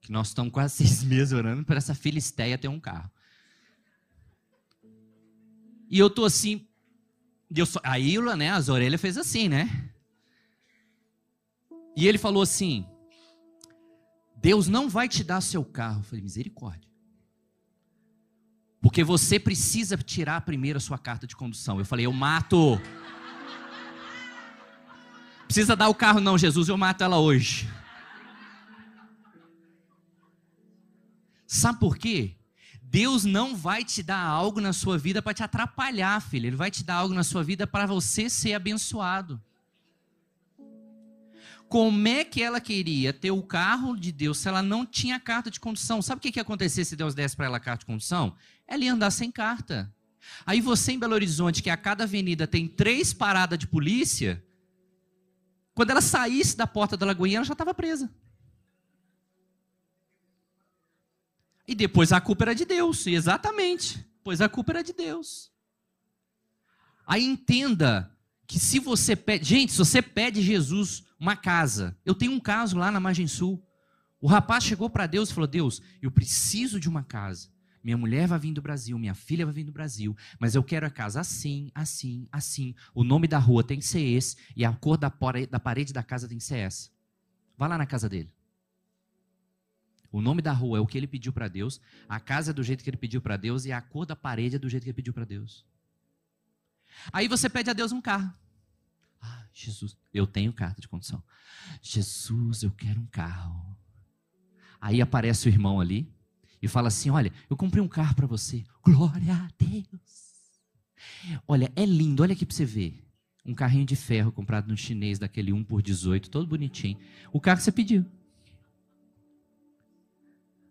Que nós estamos quase seis meses orando para essa filisteia ter um carro. E eu tô assim, eu só, a Ilha, né, as orelhas fez assim, né? E ele falou assim: Deus não vai te dar seu carro. Eu falei, misericórdia. Porque você precisa tirar primeiro a sua carta de condução. Eu falei, eu mato. Precisa dar o carro, não, Jesus, eu mato ela hoje. Sabe por quê? Deus não vai te dar algo na sua vida para te atrapalhar, filho. Ele vai te dar algo na sua vida para você ser abençoado. Como é que ela queria ter o carro de Deus se ela não tinha carta de condução? Sabe o que, que ia acontecer se Deus desse para ela a carta de condução? Ela ia andar sem carta. Aí você em Belo Horizonte, que a cada avenida tem três paradas de polícia, quando ela saísse da porta da Lagoinha, ela já estava presa. E depois a culpa era de Deus, exatamente. Pois a culpa era de Deus. Aí entenda que se você pede, gente, se você pede Jesus uma casa, eu tenho um caso lá na Margem Sul. O rapaz chegou para Deus e falou: Deus, eu preciso de uma casa. Minha mulher vai vir do Brasil, minha filha vai vir do Brasil, mas eu quero a casa assim, assim, assim. O nome da rua tem que ser esse e a cor da parede da casa tem que ser essa. Vá lá na casa dele. O nome da rua é o que ele pediu para Deus, a casa é do jeito que ele pediu para Deus e a cor da parede é do jeito que ele pediu para Deus. Aí você pede a Deus um carro. Ah, Jesus, eu tenho carta de condução. Jesus, eu quero um carro. Aí aparece o irmão ali e fala assim: Olha, eu comprei um carro para você. Glória a Deus. Olha, é lindo, olha aqui para você ver. Um carrinho de ferro comprado no chinês, daquele 1 por 18, todo bonitinho. O carro que você pediu.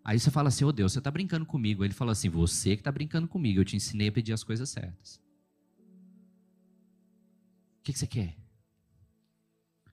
Aí você fala assim, ô oh, Deus, você está brincando comigo. Ele fala assim, você que está brincando comigo, eu te ensinei a pedir as coisas certas. O que, que você quer?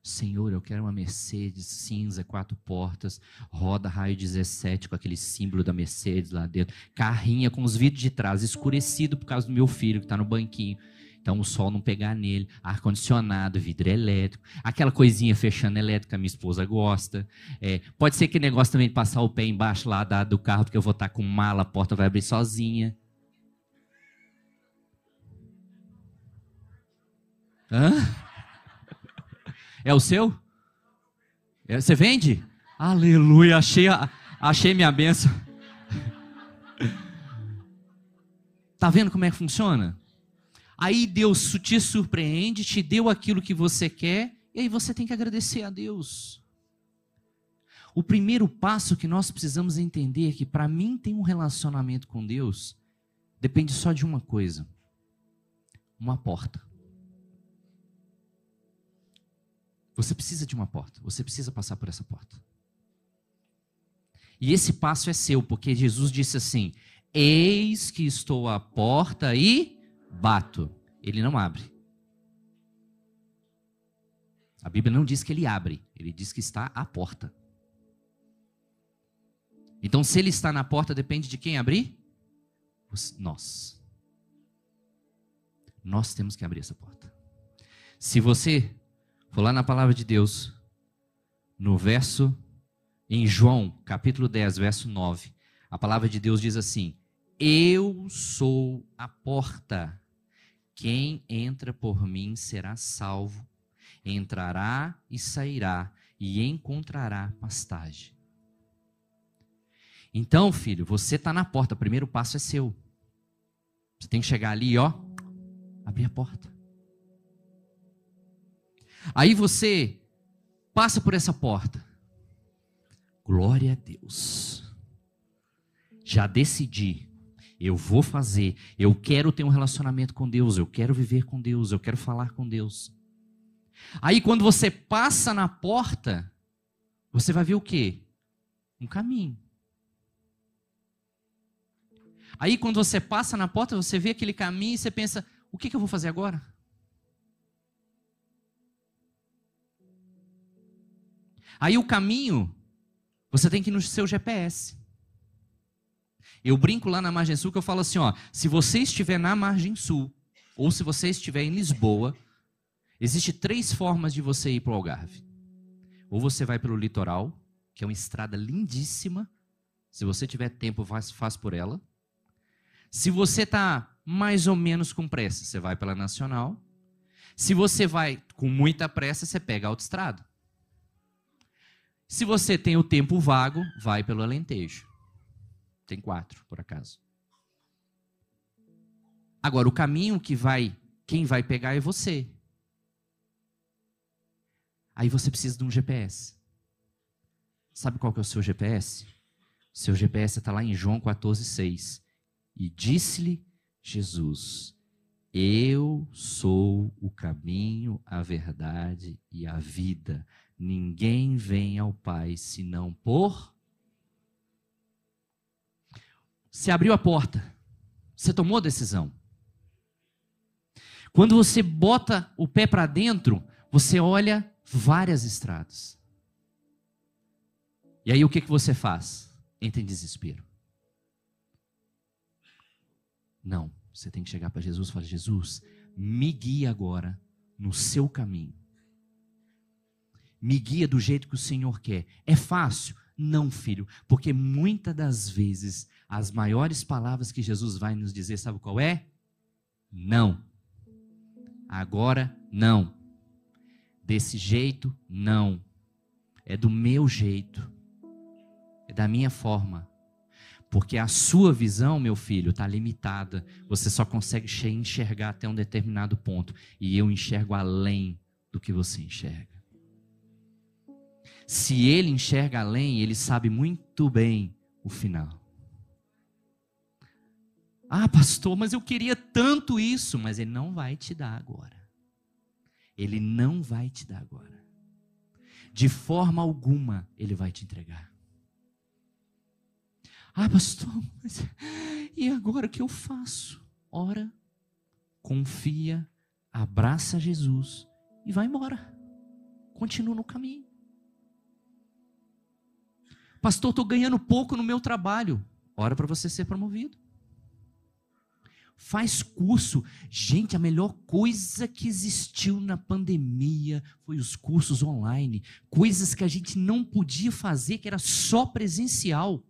Senhor, eu quero uma Mercedes cinza, quatro portas, roda raio 17 com aquele símbolo da Mercedes lá dentro, carrinha com os vidros de trás escurecido por causa do meu filho que está no banquinho. Então o sol não pegar nele, ar-condicionado, vidro elétrico, aquela coisinha fechando elétrica, minha esposa gosta. É, pode ser que negócio também de passar o pé embaixo lá da, do carro, porque eu vou estar com mala, a porta vai abrir sozinha. Hã? É o seu? É, você vende? Aleluia, achei, achei minha benção. Tá vendo como é que funciona? Aí Deus te surpreende, te deu aquilo que você quer, e aí você tem que agradecer a Deus. O primeiro passo que nós precisamos entender é que para mim ter um relacionamento com Deus depende só de uma coisa: uma porta. Você precisa de uma porta, você precisa passar por essa porta. E esse passo é seu, porque Jesus disse assim: Eis que estou à porta e bato. Ele não abre. A Bíblia não diz que ele abre, ele diz que está à porta. Então, se ele está na porta, depende de quem abrir? Nós. Nós temos que abrir essa porta. Se você for lá na palavra de Deus, no verso, em João, capítulo 10, verso 9, a palavra de Deus diz assim: eu sou a porta. Quem entra por mim será salvo. Entrará e sairá e encontrará pastagem. Então, filho, você está na porta. O primeiro passo é seu. Você tem que chegar ali, ó, abrir a porta. Aí você passa por essa porta. Glória a Deus. Já decidi eu vou fazer, eu quero ter um relacionamento com Deus, eu quero viver com Deus, eu quero falar com Deus. Aí quando você passa na porta, você vai ver o quê? Um caminho. Aí quando você passa na porta, você vê aquele caminho e você pensa: o que, que eu vou fazer agora? Aí o caminho, você tem que ir no seu GPS. Eu brinco lá na margem sul que eu falo assim, ó, se você estiver na margem sul ou se você estiver em Lisboa, existe três formas de você ir para o Algarve. Ou você vai pelo litoral, que é uma estrada lindíssima. Se você tiver tempo, faz, faz por ela. Se você está mais ou menos com pressa, você vai pela nacional. Se você vai com muita pressa, você pega a autoestrada. Se você tem o tempo vago, vai pelo Alentejo. Tem quatro, por acaso. Agora, o caminho que vai, quem vai pegar é você. Aí você precisa de um GPS. Sabe qual que é o seu GPS? Seu GPS está lá em João 14,6. E disse-lhe Jesus: Eu sou o caminho, a verdade e a vida. Ninguém vem ao Pai senão por você abriu a porta. Você tomou a decisão. Quando você bota o pé para dentro, você olha várias estradas. E aí o que, que você faz? Entra em desespero. Não, você tem que chegar para Jesus e falar: Jesus, me guia agora no seu caminho. Me guia do jeito que o Senhor quer. É fácil? Não, filho, porque muitas das vezes as maiores palavras que Jesus vai nos dizer, sabe qual é? Não. Agora não. Desse jeito, não. É do meu jeito. É da minha forma. Porque a sua visão, meu filho, está limitada. Você só consegue enxergar até um determinado ponto. E eu enxergo além do que você enxerga. Se ele enxerga além, ele sabe muito bem o final. Ah, pastor, mas eu queria tanto isso, mas ele não vai te dar agora. Ele não vai te dar agora. De forma alguma ele vai te entregar. Ah, pastor, mas e agora o que eu faço? Ora, confia, abraça Jesus e vai embora. Continua no caminho. Pastor, estou ganhando pouco no meu trabalho. Ora para você ser promovido. faz curso. Gente, a melhor coisa que existiu na pandemia foi os cursos online. Coisas que a gente não podia fazer, que era só presencial.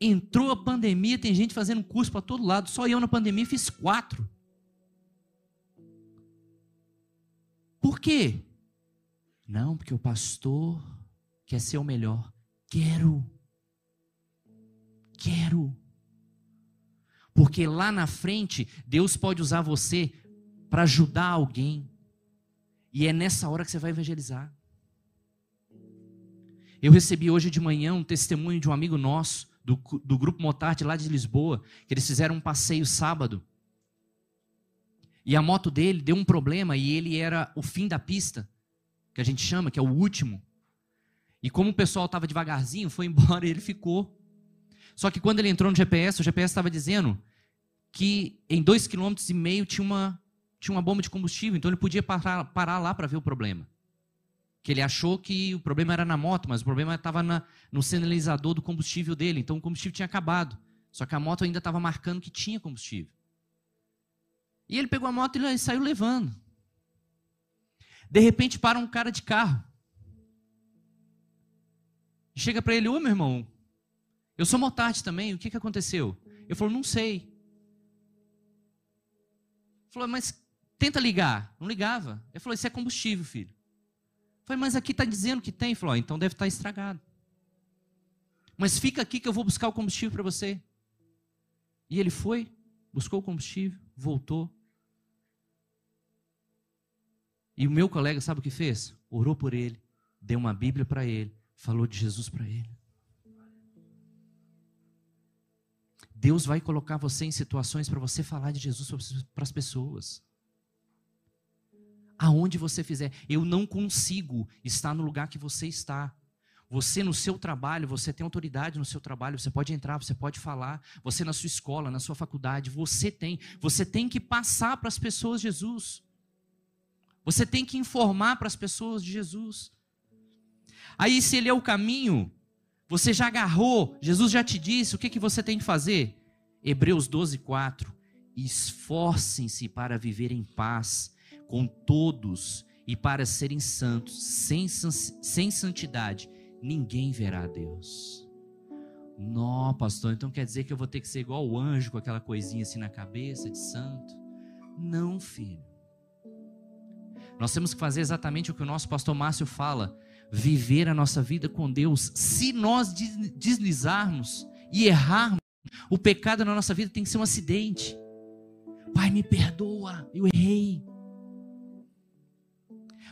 Entrou a pandemia, tem gente fazendo curso para todo lado. Só eu na pandemia fiz quatro. Por quê? Não, porque o pastor quer ser o melhor. Quero. Quero. Porque lá na frente, Deus pode usar você para ajudar alguém. E é nessa hora que você vai evangelizar. Eu recebi hoje de manhã um testemunho de um amigo nosso, do, do Grupo Motarte lá de Lisboa, que eles fizeram um passeio sábado. E a moto dele deu um problema e ele era o fim da pista, que a gente chama, que é o último. E como o pessoal estava devagarzinho, foi embora e ele ficou. Só que quando ele entrou no GPS, o GPS estava dizendo que em dois km e meio tinha uma, tinha uma bomba de combustível, então ele podia parar, parar lá para ver o problema. Que ele achou que o problema era na moto, mas o problema estava no sinalizador do combustível dele, então o combustível tinha acabado. Só que a moto ainda estava marcando que tinha combustível. E ele pegou a moto e saiu levando. De repente para um cara de carro. Chega para ele, ô meu irmão, eu sou motarte também, o que, que aconteceu? Eu falou, não sei. Falou, mas tenta ligar. Não ligava. Ele falou, isso é combustível, filho. Eu falei, mas aqui está dizendo que tem. Ele falou, então deve estar tá estragado. Mas fica aqui que eu vou buscar o combustível para você. E ele foi, buscou o combustível, voltou. E o meu colega, sabe o que fez? Orou por ele, deu uma Bíblia para ele, falou de Jesus para ele. Deus vai colocar você em situações para você falar de Jesus para as pessoas. Aonde você fizer, eu não consigo estar no lugar que você está. Você no seu trabalho, você tem autoridade no seu trabalho, você pode entrar, você pode falar. Você na sua escola, na sua faculdade, você tem. Você tem que passar para as pessoas Jesus. Você tem que informar para as pessoas de Jesus. Aí, se ele é o caminho, você já agarrou, Jesus já te disse o que, que você tem que fazer. Hebreus 12, 4. Esforcem-se para viver em paz com todos e para serem santos. Sem, sem santidade, ninguém verá a Deus. Não, pastor, então quer dizer que eu vou ter que ser igual o anjo com aquela coisinha assim na cabeça de santo? Não, filho. Nós temos que fazer exatamente o que o nosso pastor Márcio fala viver a nossa vida com Deus. Se nós deslizarmos e errarmos, o pecado na nossa vida tem que ser um acidente. Pai, me perdoa, eu errei.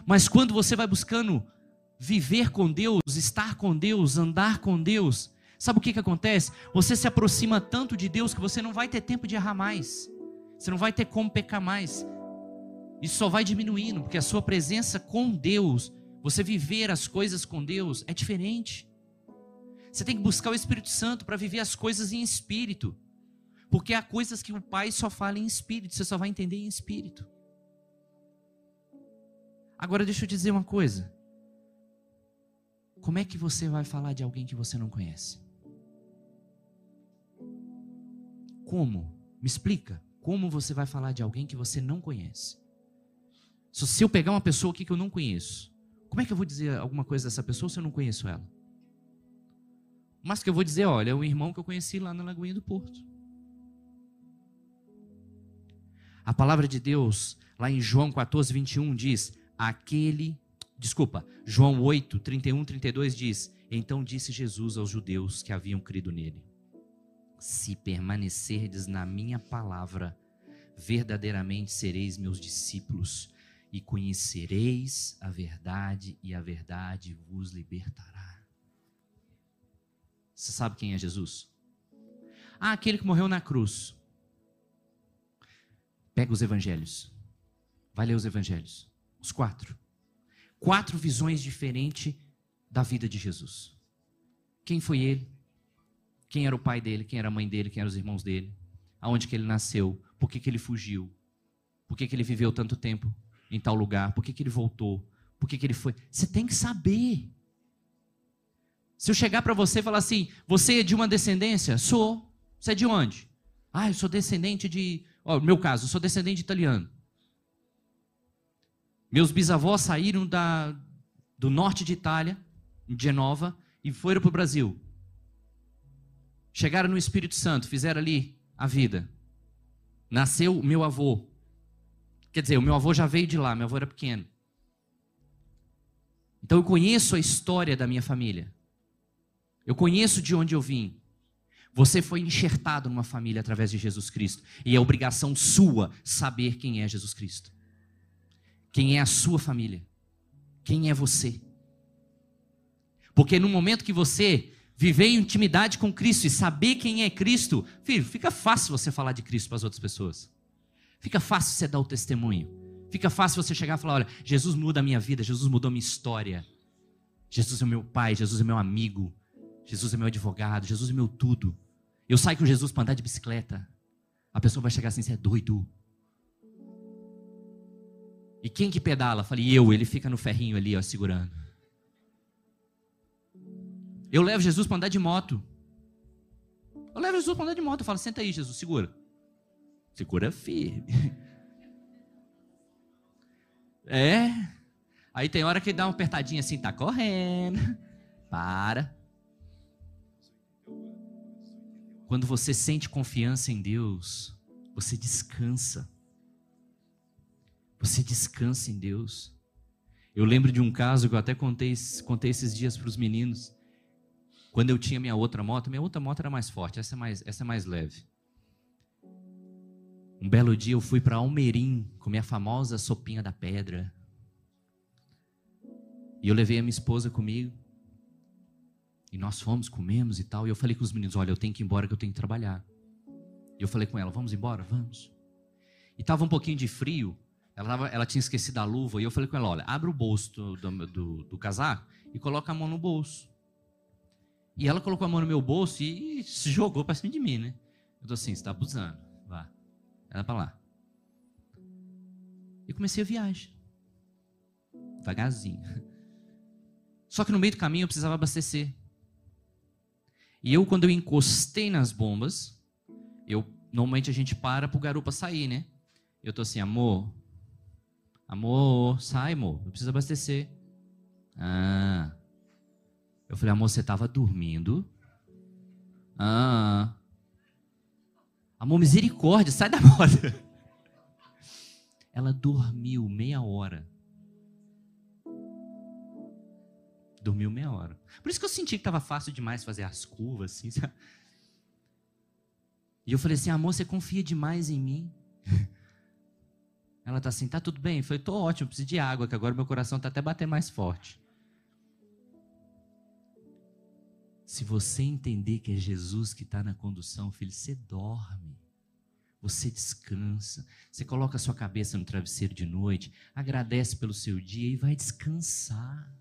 Mas quando você vai buscando viver com Deus, estar com Deus, andar com Deus, sabe o que, que acontece? Você se aproxima tanto de Deus que você não vai ter tempo de errar mais. Você não vai ter como pecar mais. Isso só vai diminuindo, porque a sua presença com Deus você viver as coisas com Deus é diferente. Você tem que buscar o Espírito Santo para viver as coisas em espírito. Porque há coisas que o Pai só fala em espírito, você só vai entender em espírito. Agora deixa eu dizer uma coisa. Como é que você vai falar de alguém que você não conhece? Como? Me explica. Como você vai falar de alguém que você não conhece? Se eu pegar uma pessoa aqui que eu não conheço, como é que eu vou dizer alguma coisa dessa pessoa se eu não conheço ela? Mas que eu vou dizer, olha, é um irmão que eu conheci lá na Lagoinha do Porto. A palavra de Deus, lá em João 14, 21, diz: Aquele, desculpa, João 8, 31, 32 diz: Então disse Jesus aos judeus que haviam crido nele: Se permanecerdes na minha palavra, verdadeiramente sereis meus discípulos e conhecereis a verdade, e a verdade vos libertará. Você sabe quem é Jesus? Ah, aquele que morreu na cruz. Pega os evangelhos. Vai ler os evangelhos. Os quatro. Quatro visões diferentes da vida de Jesus. Quem foi ele? Quem era o pai dele? Quem era a mãe dele? Quem eram os irmãos dele? Aonde que ele nasceu? Por que, que ele fugiu? Por que, que ele viveu tanto tempo? Em tal lugar? Por que, que ele voltou? Por que, que ele foi? Você tem que saber. Se eu chegar para você e falar assim, você é de uma descendência? Sou. Você é de onde? Ah, eu sou descendente de Ó, no meu caso, eu sou descendente de italiano. Meus bisavós saíram da, do norte de Itália, em Genova, e foram para o Brasil. Chegaram no Espírito Santo, fizeram ali a vida. Nasceu meu avô. Quer dizer, o meu avô já veio de lá, meu avô era pequeno. Então eu conheço a história da minha família. Eu conheço de onde eu vim. Você foi enxertado numa família através de Jesus Cristo. E é obrigação sua saber quem é Jesus Cristo. Quem é a sua família. Quem é você. Porque no momento que você viver em intimidade com Cristo e saber quem é Cristo, filho, fica fácil você falar de Cristo para as outras pessoas. Fica fácil você dar o testemunho. Fica fácil você chegar e falar: olha, Jesus muda a minha vida, Jesus mudou a minha história. Jesus é meu pai, Jesus é meu amigo, Jesus é meu advogado, Jesus é meu tudo. Eu saio com Jesus para andar de bicicleta. A pessoa vai chegar assim: você é doido. E quem que pedala? Falei, eu. Ele fica no ferrinho ali, ó, segurando. Eu levo Jesus para andar de moto. Eu levo Jesus para andar de moto. Eu falo, senta aí, Jesus, segura. Segura firme. É. Aí tem hora que dá uma apertadinha assim, tá correndo. Para. Quando você sente confiança em Deus, você descansa. Você descansa em Deus. Eu lembro de um caso que eu até contei, contei esses dias para os meninos. Quando eu tinha minha outra moto, minha outra moto era mais forte, essa é mais, essa é mais leve. Um belo dia eu fui para Almerim com minha famosa sopinha da pedra. E eu levei a minha esposa comigo. E nós fomos, comemos e tal. E eu falei com os meninos: olha, eu tenho que ir embora que eu tenho que trabalhar. E eu falei com ela: vamos embora? Vamos. E estava um pouquinho de frio. Ela, tava, ela tinha esquecido a luva. E eu falei com ela: olha, abre o bolso do, do, do, do casaco e coloca a mão no bolso. E ela colocou a mão no meu bolso e se jogou para cima de mim, né? Eu tô assim, você está abusando. Ela para lá. E comecei a viagem. Devagarzinho. Só que no meio do caminho eu precisava abastecer. E eu, quando eu encostei nas bombas, eu normalmente a gente para pro garupa sair, né? Eu tô assim, amor, amor, sai, amor, eu preciso abastecer. Ah, eu falei, amor, você estava dormindo? Ah. Amor, misericórdia, sai da moda. Ela dormiu meia hora. Dormiu meia hora. Por isso que eu senti que estava fácil demais fazer as curvas, assim, sabe? E eu falei assim, amor, você confia demais em mim? Ela tá assim, tá tudo bem? Eu falei, tô ótimo, preciso de água, que agora meu coração tá até batendo mais forte. Se você entender que é Jesus que está na condução, filho, você dorme. Você descansa. Você coloca a sua cabeça no travesseiro de noite, agradece pelo seu dia e vai descansar.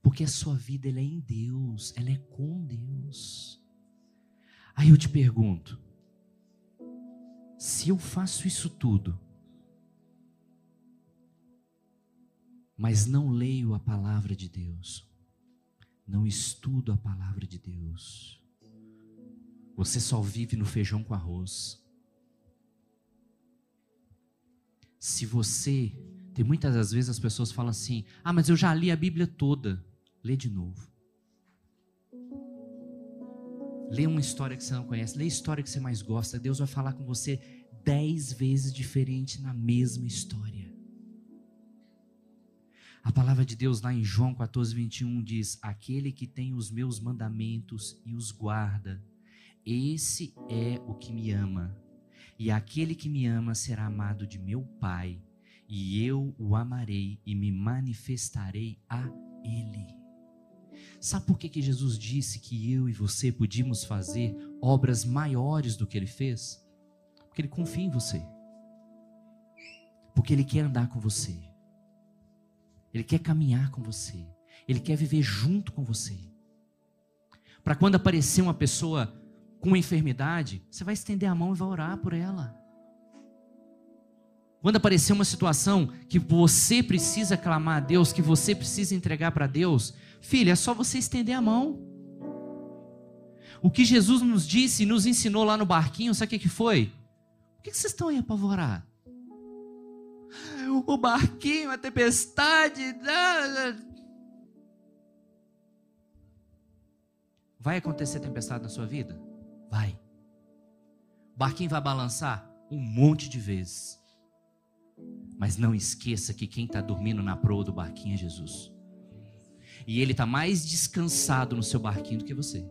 Porque a sua vida ela é em Deus, ela é com Deus. Aí eu te pergunto: se eu faço isso tudo, mas não leio a palavra de Deus, não estudo a palavra de Deus. Você só vive no feijão com arroz. Se você. Tem muitas das vezes as pessoas falam assim: ah, mas eu já li a Bíblia toda. Lê de novo. Lê uma história que você não conhece, lê a história que você mais gosta. Deus vai falar com você dez vezes diferente na mesma história. A palavra de Deus lá em João 14, 21 diz: Aquele que tem os meus mandamentos e os guarda, esse é o que me ama. E aquele que me ama será amado de meu Pai, e eu o amarei e me manifestarei a Ele. Sabe por que, que Jesus disse que eu e você podíamos fazer obras maiores do que Ele fez? Porque Ele confia em você. Porque Ele quer andar com você. Ele quer caminhar com você. Ele quer viver junto com você. Para quando aparecer uma pessoa com uma enfermidade, você vai estender a mão e vai orar por ela. Quando aparecer uma situação que você precisa clamar a Deus, que você precisa entregar para Deus, filha, é só você estender a mão. O que Jesus nos disse e nos ensinou lá no barquinho, sabe o que foi? que vocês estão aí apavorados? O barquinho, a tempestade. Vai acontecer tempestade na sua vida? Vai. O barquinho vai balançar um monte de vezes. Mas não esqueça que quem está dormindo na proa do barquinho é Jesus. E ele está mais descansado no seu barquinho do que você.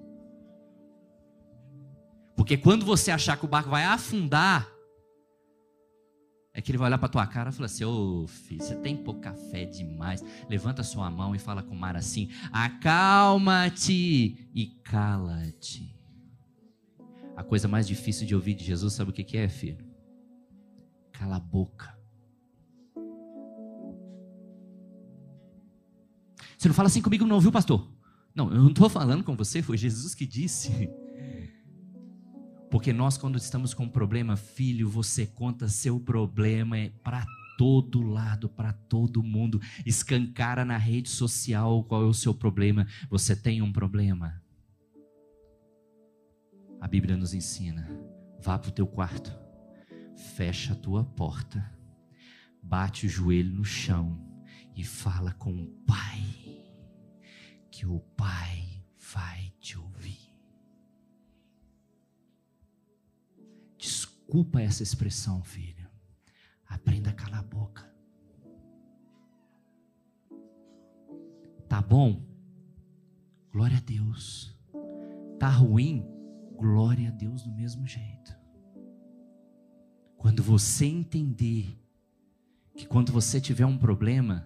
Porque quando você achar que o barco vai afundar, é que ele vai olhar para tua cara e falar assim: Ô filho, você tem pouca fé demais. Levanta sua mão e fala com o mar assim: Acalma-te e cala-te. A coisa mais difícil de ouvir de Jesus, sabe o que, que é, filho? Cala a boca. Você não fala assim comigo, não, viu, pastor? Não, eu não estou falando com você, foi Jesus que disse. Porque nós, quando estamos com um problema, filho, você conta seu problema é para todo lado, para todo mundo. Escancara na rede social qual é o seu problema. Você tem um problema. A Bíblia nos ensina: vá para o teu quarto, fecha a tua porta, bate o joelho no chão e fala com o Pai, que o Pai vai te ouvir. Desculpa essa expressão, filho. Aprenda a calar a boca. Tá bom? Glória a Deus. Tá ruim? Glória a Deus do mesmo jeito. Quando você entender que quando você tiver um problema,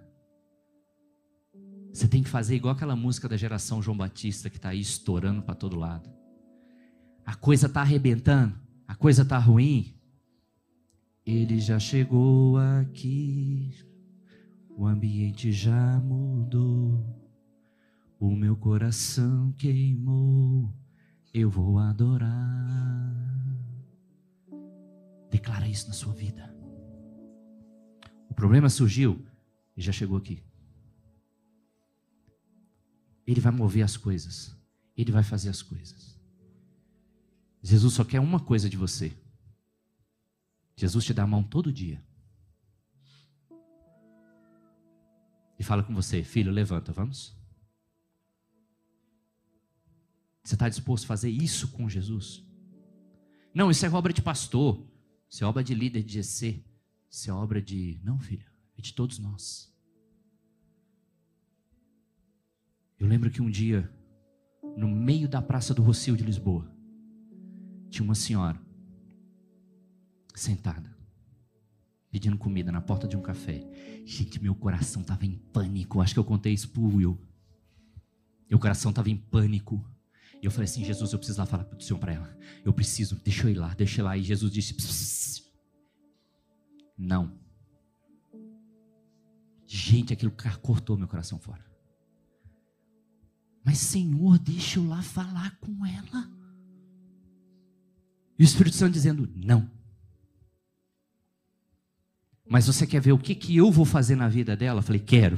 você tem que fazer igual aquela música da geração João Batista que está aí estourando para todo lado. A coisa está arrebentando a coisa está ruim, ele já chegou aqui, o ambiente já mudou, o meu coração queimou, eu vou adorar. Declara isso na sua vida. O problema surgiu e já chegou aqui. Ele vai mover as coisas, ele vai fazer as coisas. Jesus só quer uma coisa de você. Jesus te dá a mão todo dia. E fala com você, filho, levanta, vamos? Você está disposto a fazer isso com Jesus? Não, isso é obra de pastor, isso é obra de líder de GC, isso é obra de. Não, filho, é de todos nós. Eu lembro que um dia, no meio da Praça do Rocio de Lisboa, tinha uma senhora sentada, pedindo comida na porta de um café. Gente, meu coração estava em pânico. Acho que eu contei isso pro Will. Meu coração estava em pânico. E eu falei assim: Jesus, eu preciso lá falar do Senhor para ela. Eu preciso, deixa eu ir lá, deixa eu ir lá. E Jesus disse: Não. Gente, aquilo cortou meu coração fora. Mas, Senhor, deixa eu lá falar com ela. E o Espírito Santo dizendo: não. Mas você quer ver o que, que eu vou fazer na vida dela? Eu falei: quero.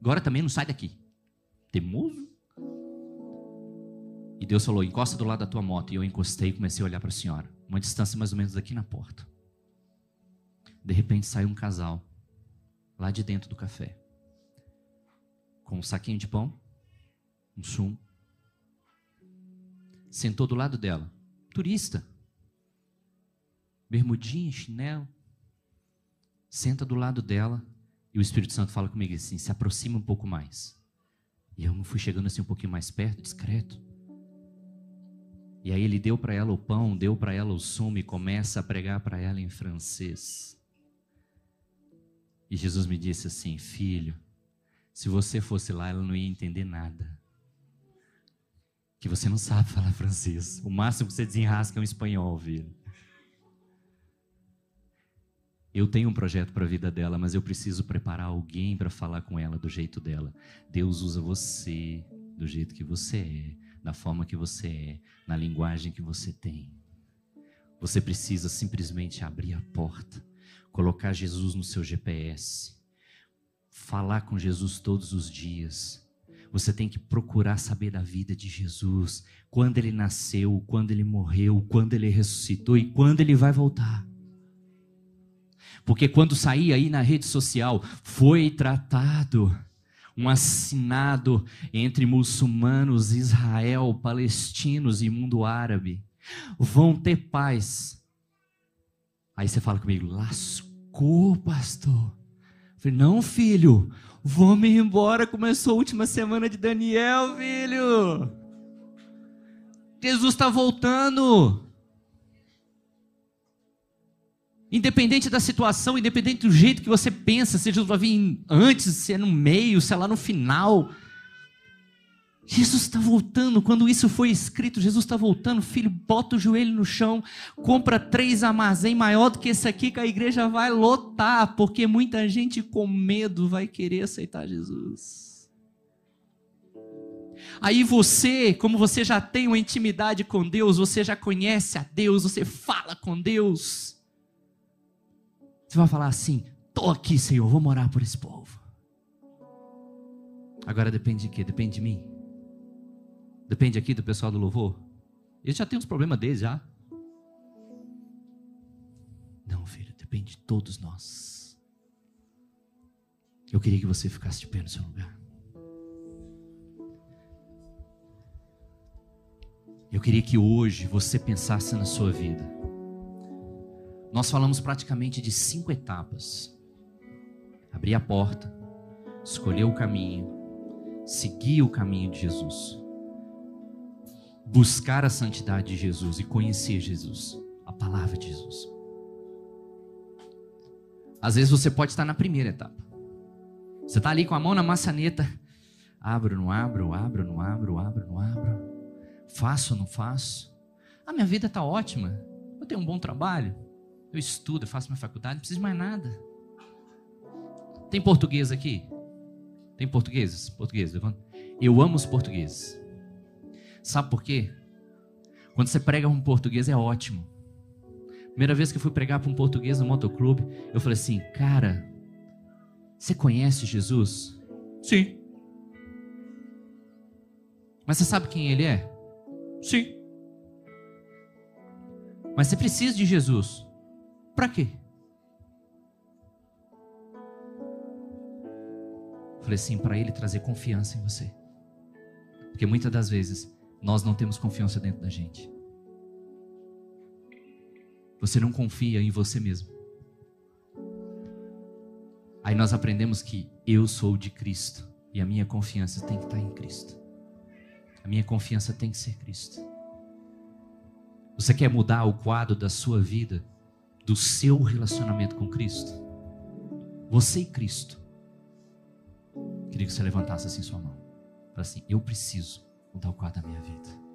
Agora também não sai daqui. Temoso. E Deus falou: encosta do lado da tua moto. E eu encostei e comecei a olhar para a senhora. Uma distância mais ou menos daqui na porta. De repente saiu um casal. Lá de dentro do café. Com um saquinho de pão. Um sumo. Sentou do lado dela. Turista bermudinha, chinelo, senta do lado dela e o Espírito Santo fala comigo assim: se aproxima um pouco mais. E eu fui chegando assim um pouquinho mais perto, discreto. E aí ele deu para ela o pão, deu para ela o sumo e começa a pregar para ela em francês. E Jesus me disse assim: Filho, se você fosse lá, ela não ia entender nada. Que você não sabe falar francês. O máximo que você desenrasca é um espanhol, filho. Eu tenho um projeto para a vida dela, mas eu preciso preparar alguém para falar com ela do jeito dela. Deus usa você do jeito que você é, da forma que você é, na linguagem que você tem. Você precisa simplesmente abrir a porta, colocar Jesus no seu GPS, falar com Jesus todos os dias. Você tem que procurar saber da vida de Jesus, quando ele nasceu, quando ele morreu, quando ele ressuscitou e quando ele vai voltar. Porque quando saí aí na rede social, foi tratado um assinado entre muçulmanos, Israel, palestinos e mundo árabe. Vão ter paz. Aí você fala comigo, lascou, pastor. Eu falei, não, filho, vamos embora. Começou a última semana de Daniel, filho. Jesus está voltando. Independente da situação, independente do jeito que você pensa, se Jesus vai vir antes, se é no meio, se é lá no final. Jesus está voltando. Quando isso foi escrito, Jesus está voltando. Filho, bota o joelho no chão, compra três armazém maior do que esse aqui, que a igreja vai lotar, porque muita gente com medo vai querer aceitar Jesus. Aí você, como você já tem uma intimidade com Deus, você já conhece a Deus, você fala com Deus. Você vai falar assim: estou aqui, Senhor, vou morar por esse povo. Agora depende de quê? Depende de mim. Depende aqui do pessoal do louvor. Eles já têm uns problemas deles já. Não, filho, depende de todos nós. Eu queria que você ficasse de pé no seu lugar. Eu queria que hoje você pensasse na sua vida. Nós falamos praticamente de cinco etapas: abrir a porta, escolher o caminho, seguir o caminho de Jesus, buscar a santidade de Jesus e conhecer Jesus, a palavra de Jesus. Às vezes você pode estar na primeira etapa. Você está ali com a mão na maçaneta. Abro, não abro, abro, não abro, abro, não abro. Faço, não faço. A minha vida está ótima. Eu tenho um bom trabalho. Eu estudo, eu faço minha faculdade, não preciso de mais nada. Tem português aqui? Tem portugueses? Portugueses, levanta. Eu amo os portugueses. Sabe por quê? Quando você prega um português é ótimo. Primeira vez que eu fui pregar para um português no motoclube, eu falei assim, cara, você conhece Jesus? Sim. Mas você sabe quem ele é? Sim. Mas você precisa de Jesus. Para quê? Falei assim, para ele trazer confiança em você. Porque muitas das vezes nós não temos confiança dentro da gente. Você não confia em você mesmo. Aí nós aprendemos que eu sou de Cristo e a minha confiança tem que estar em Cristo. A minha confiança tem que ser Cristo. Você quer mudar o quadro da sua vida? Do seu relacionamento com Cristo. Você e Cristo. Queria que você levantasse assim sua mão. Para assim, eu preciso mudar o quadro da minha vida.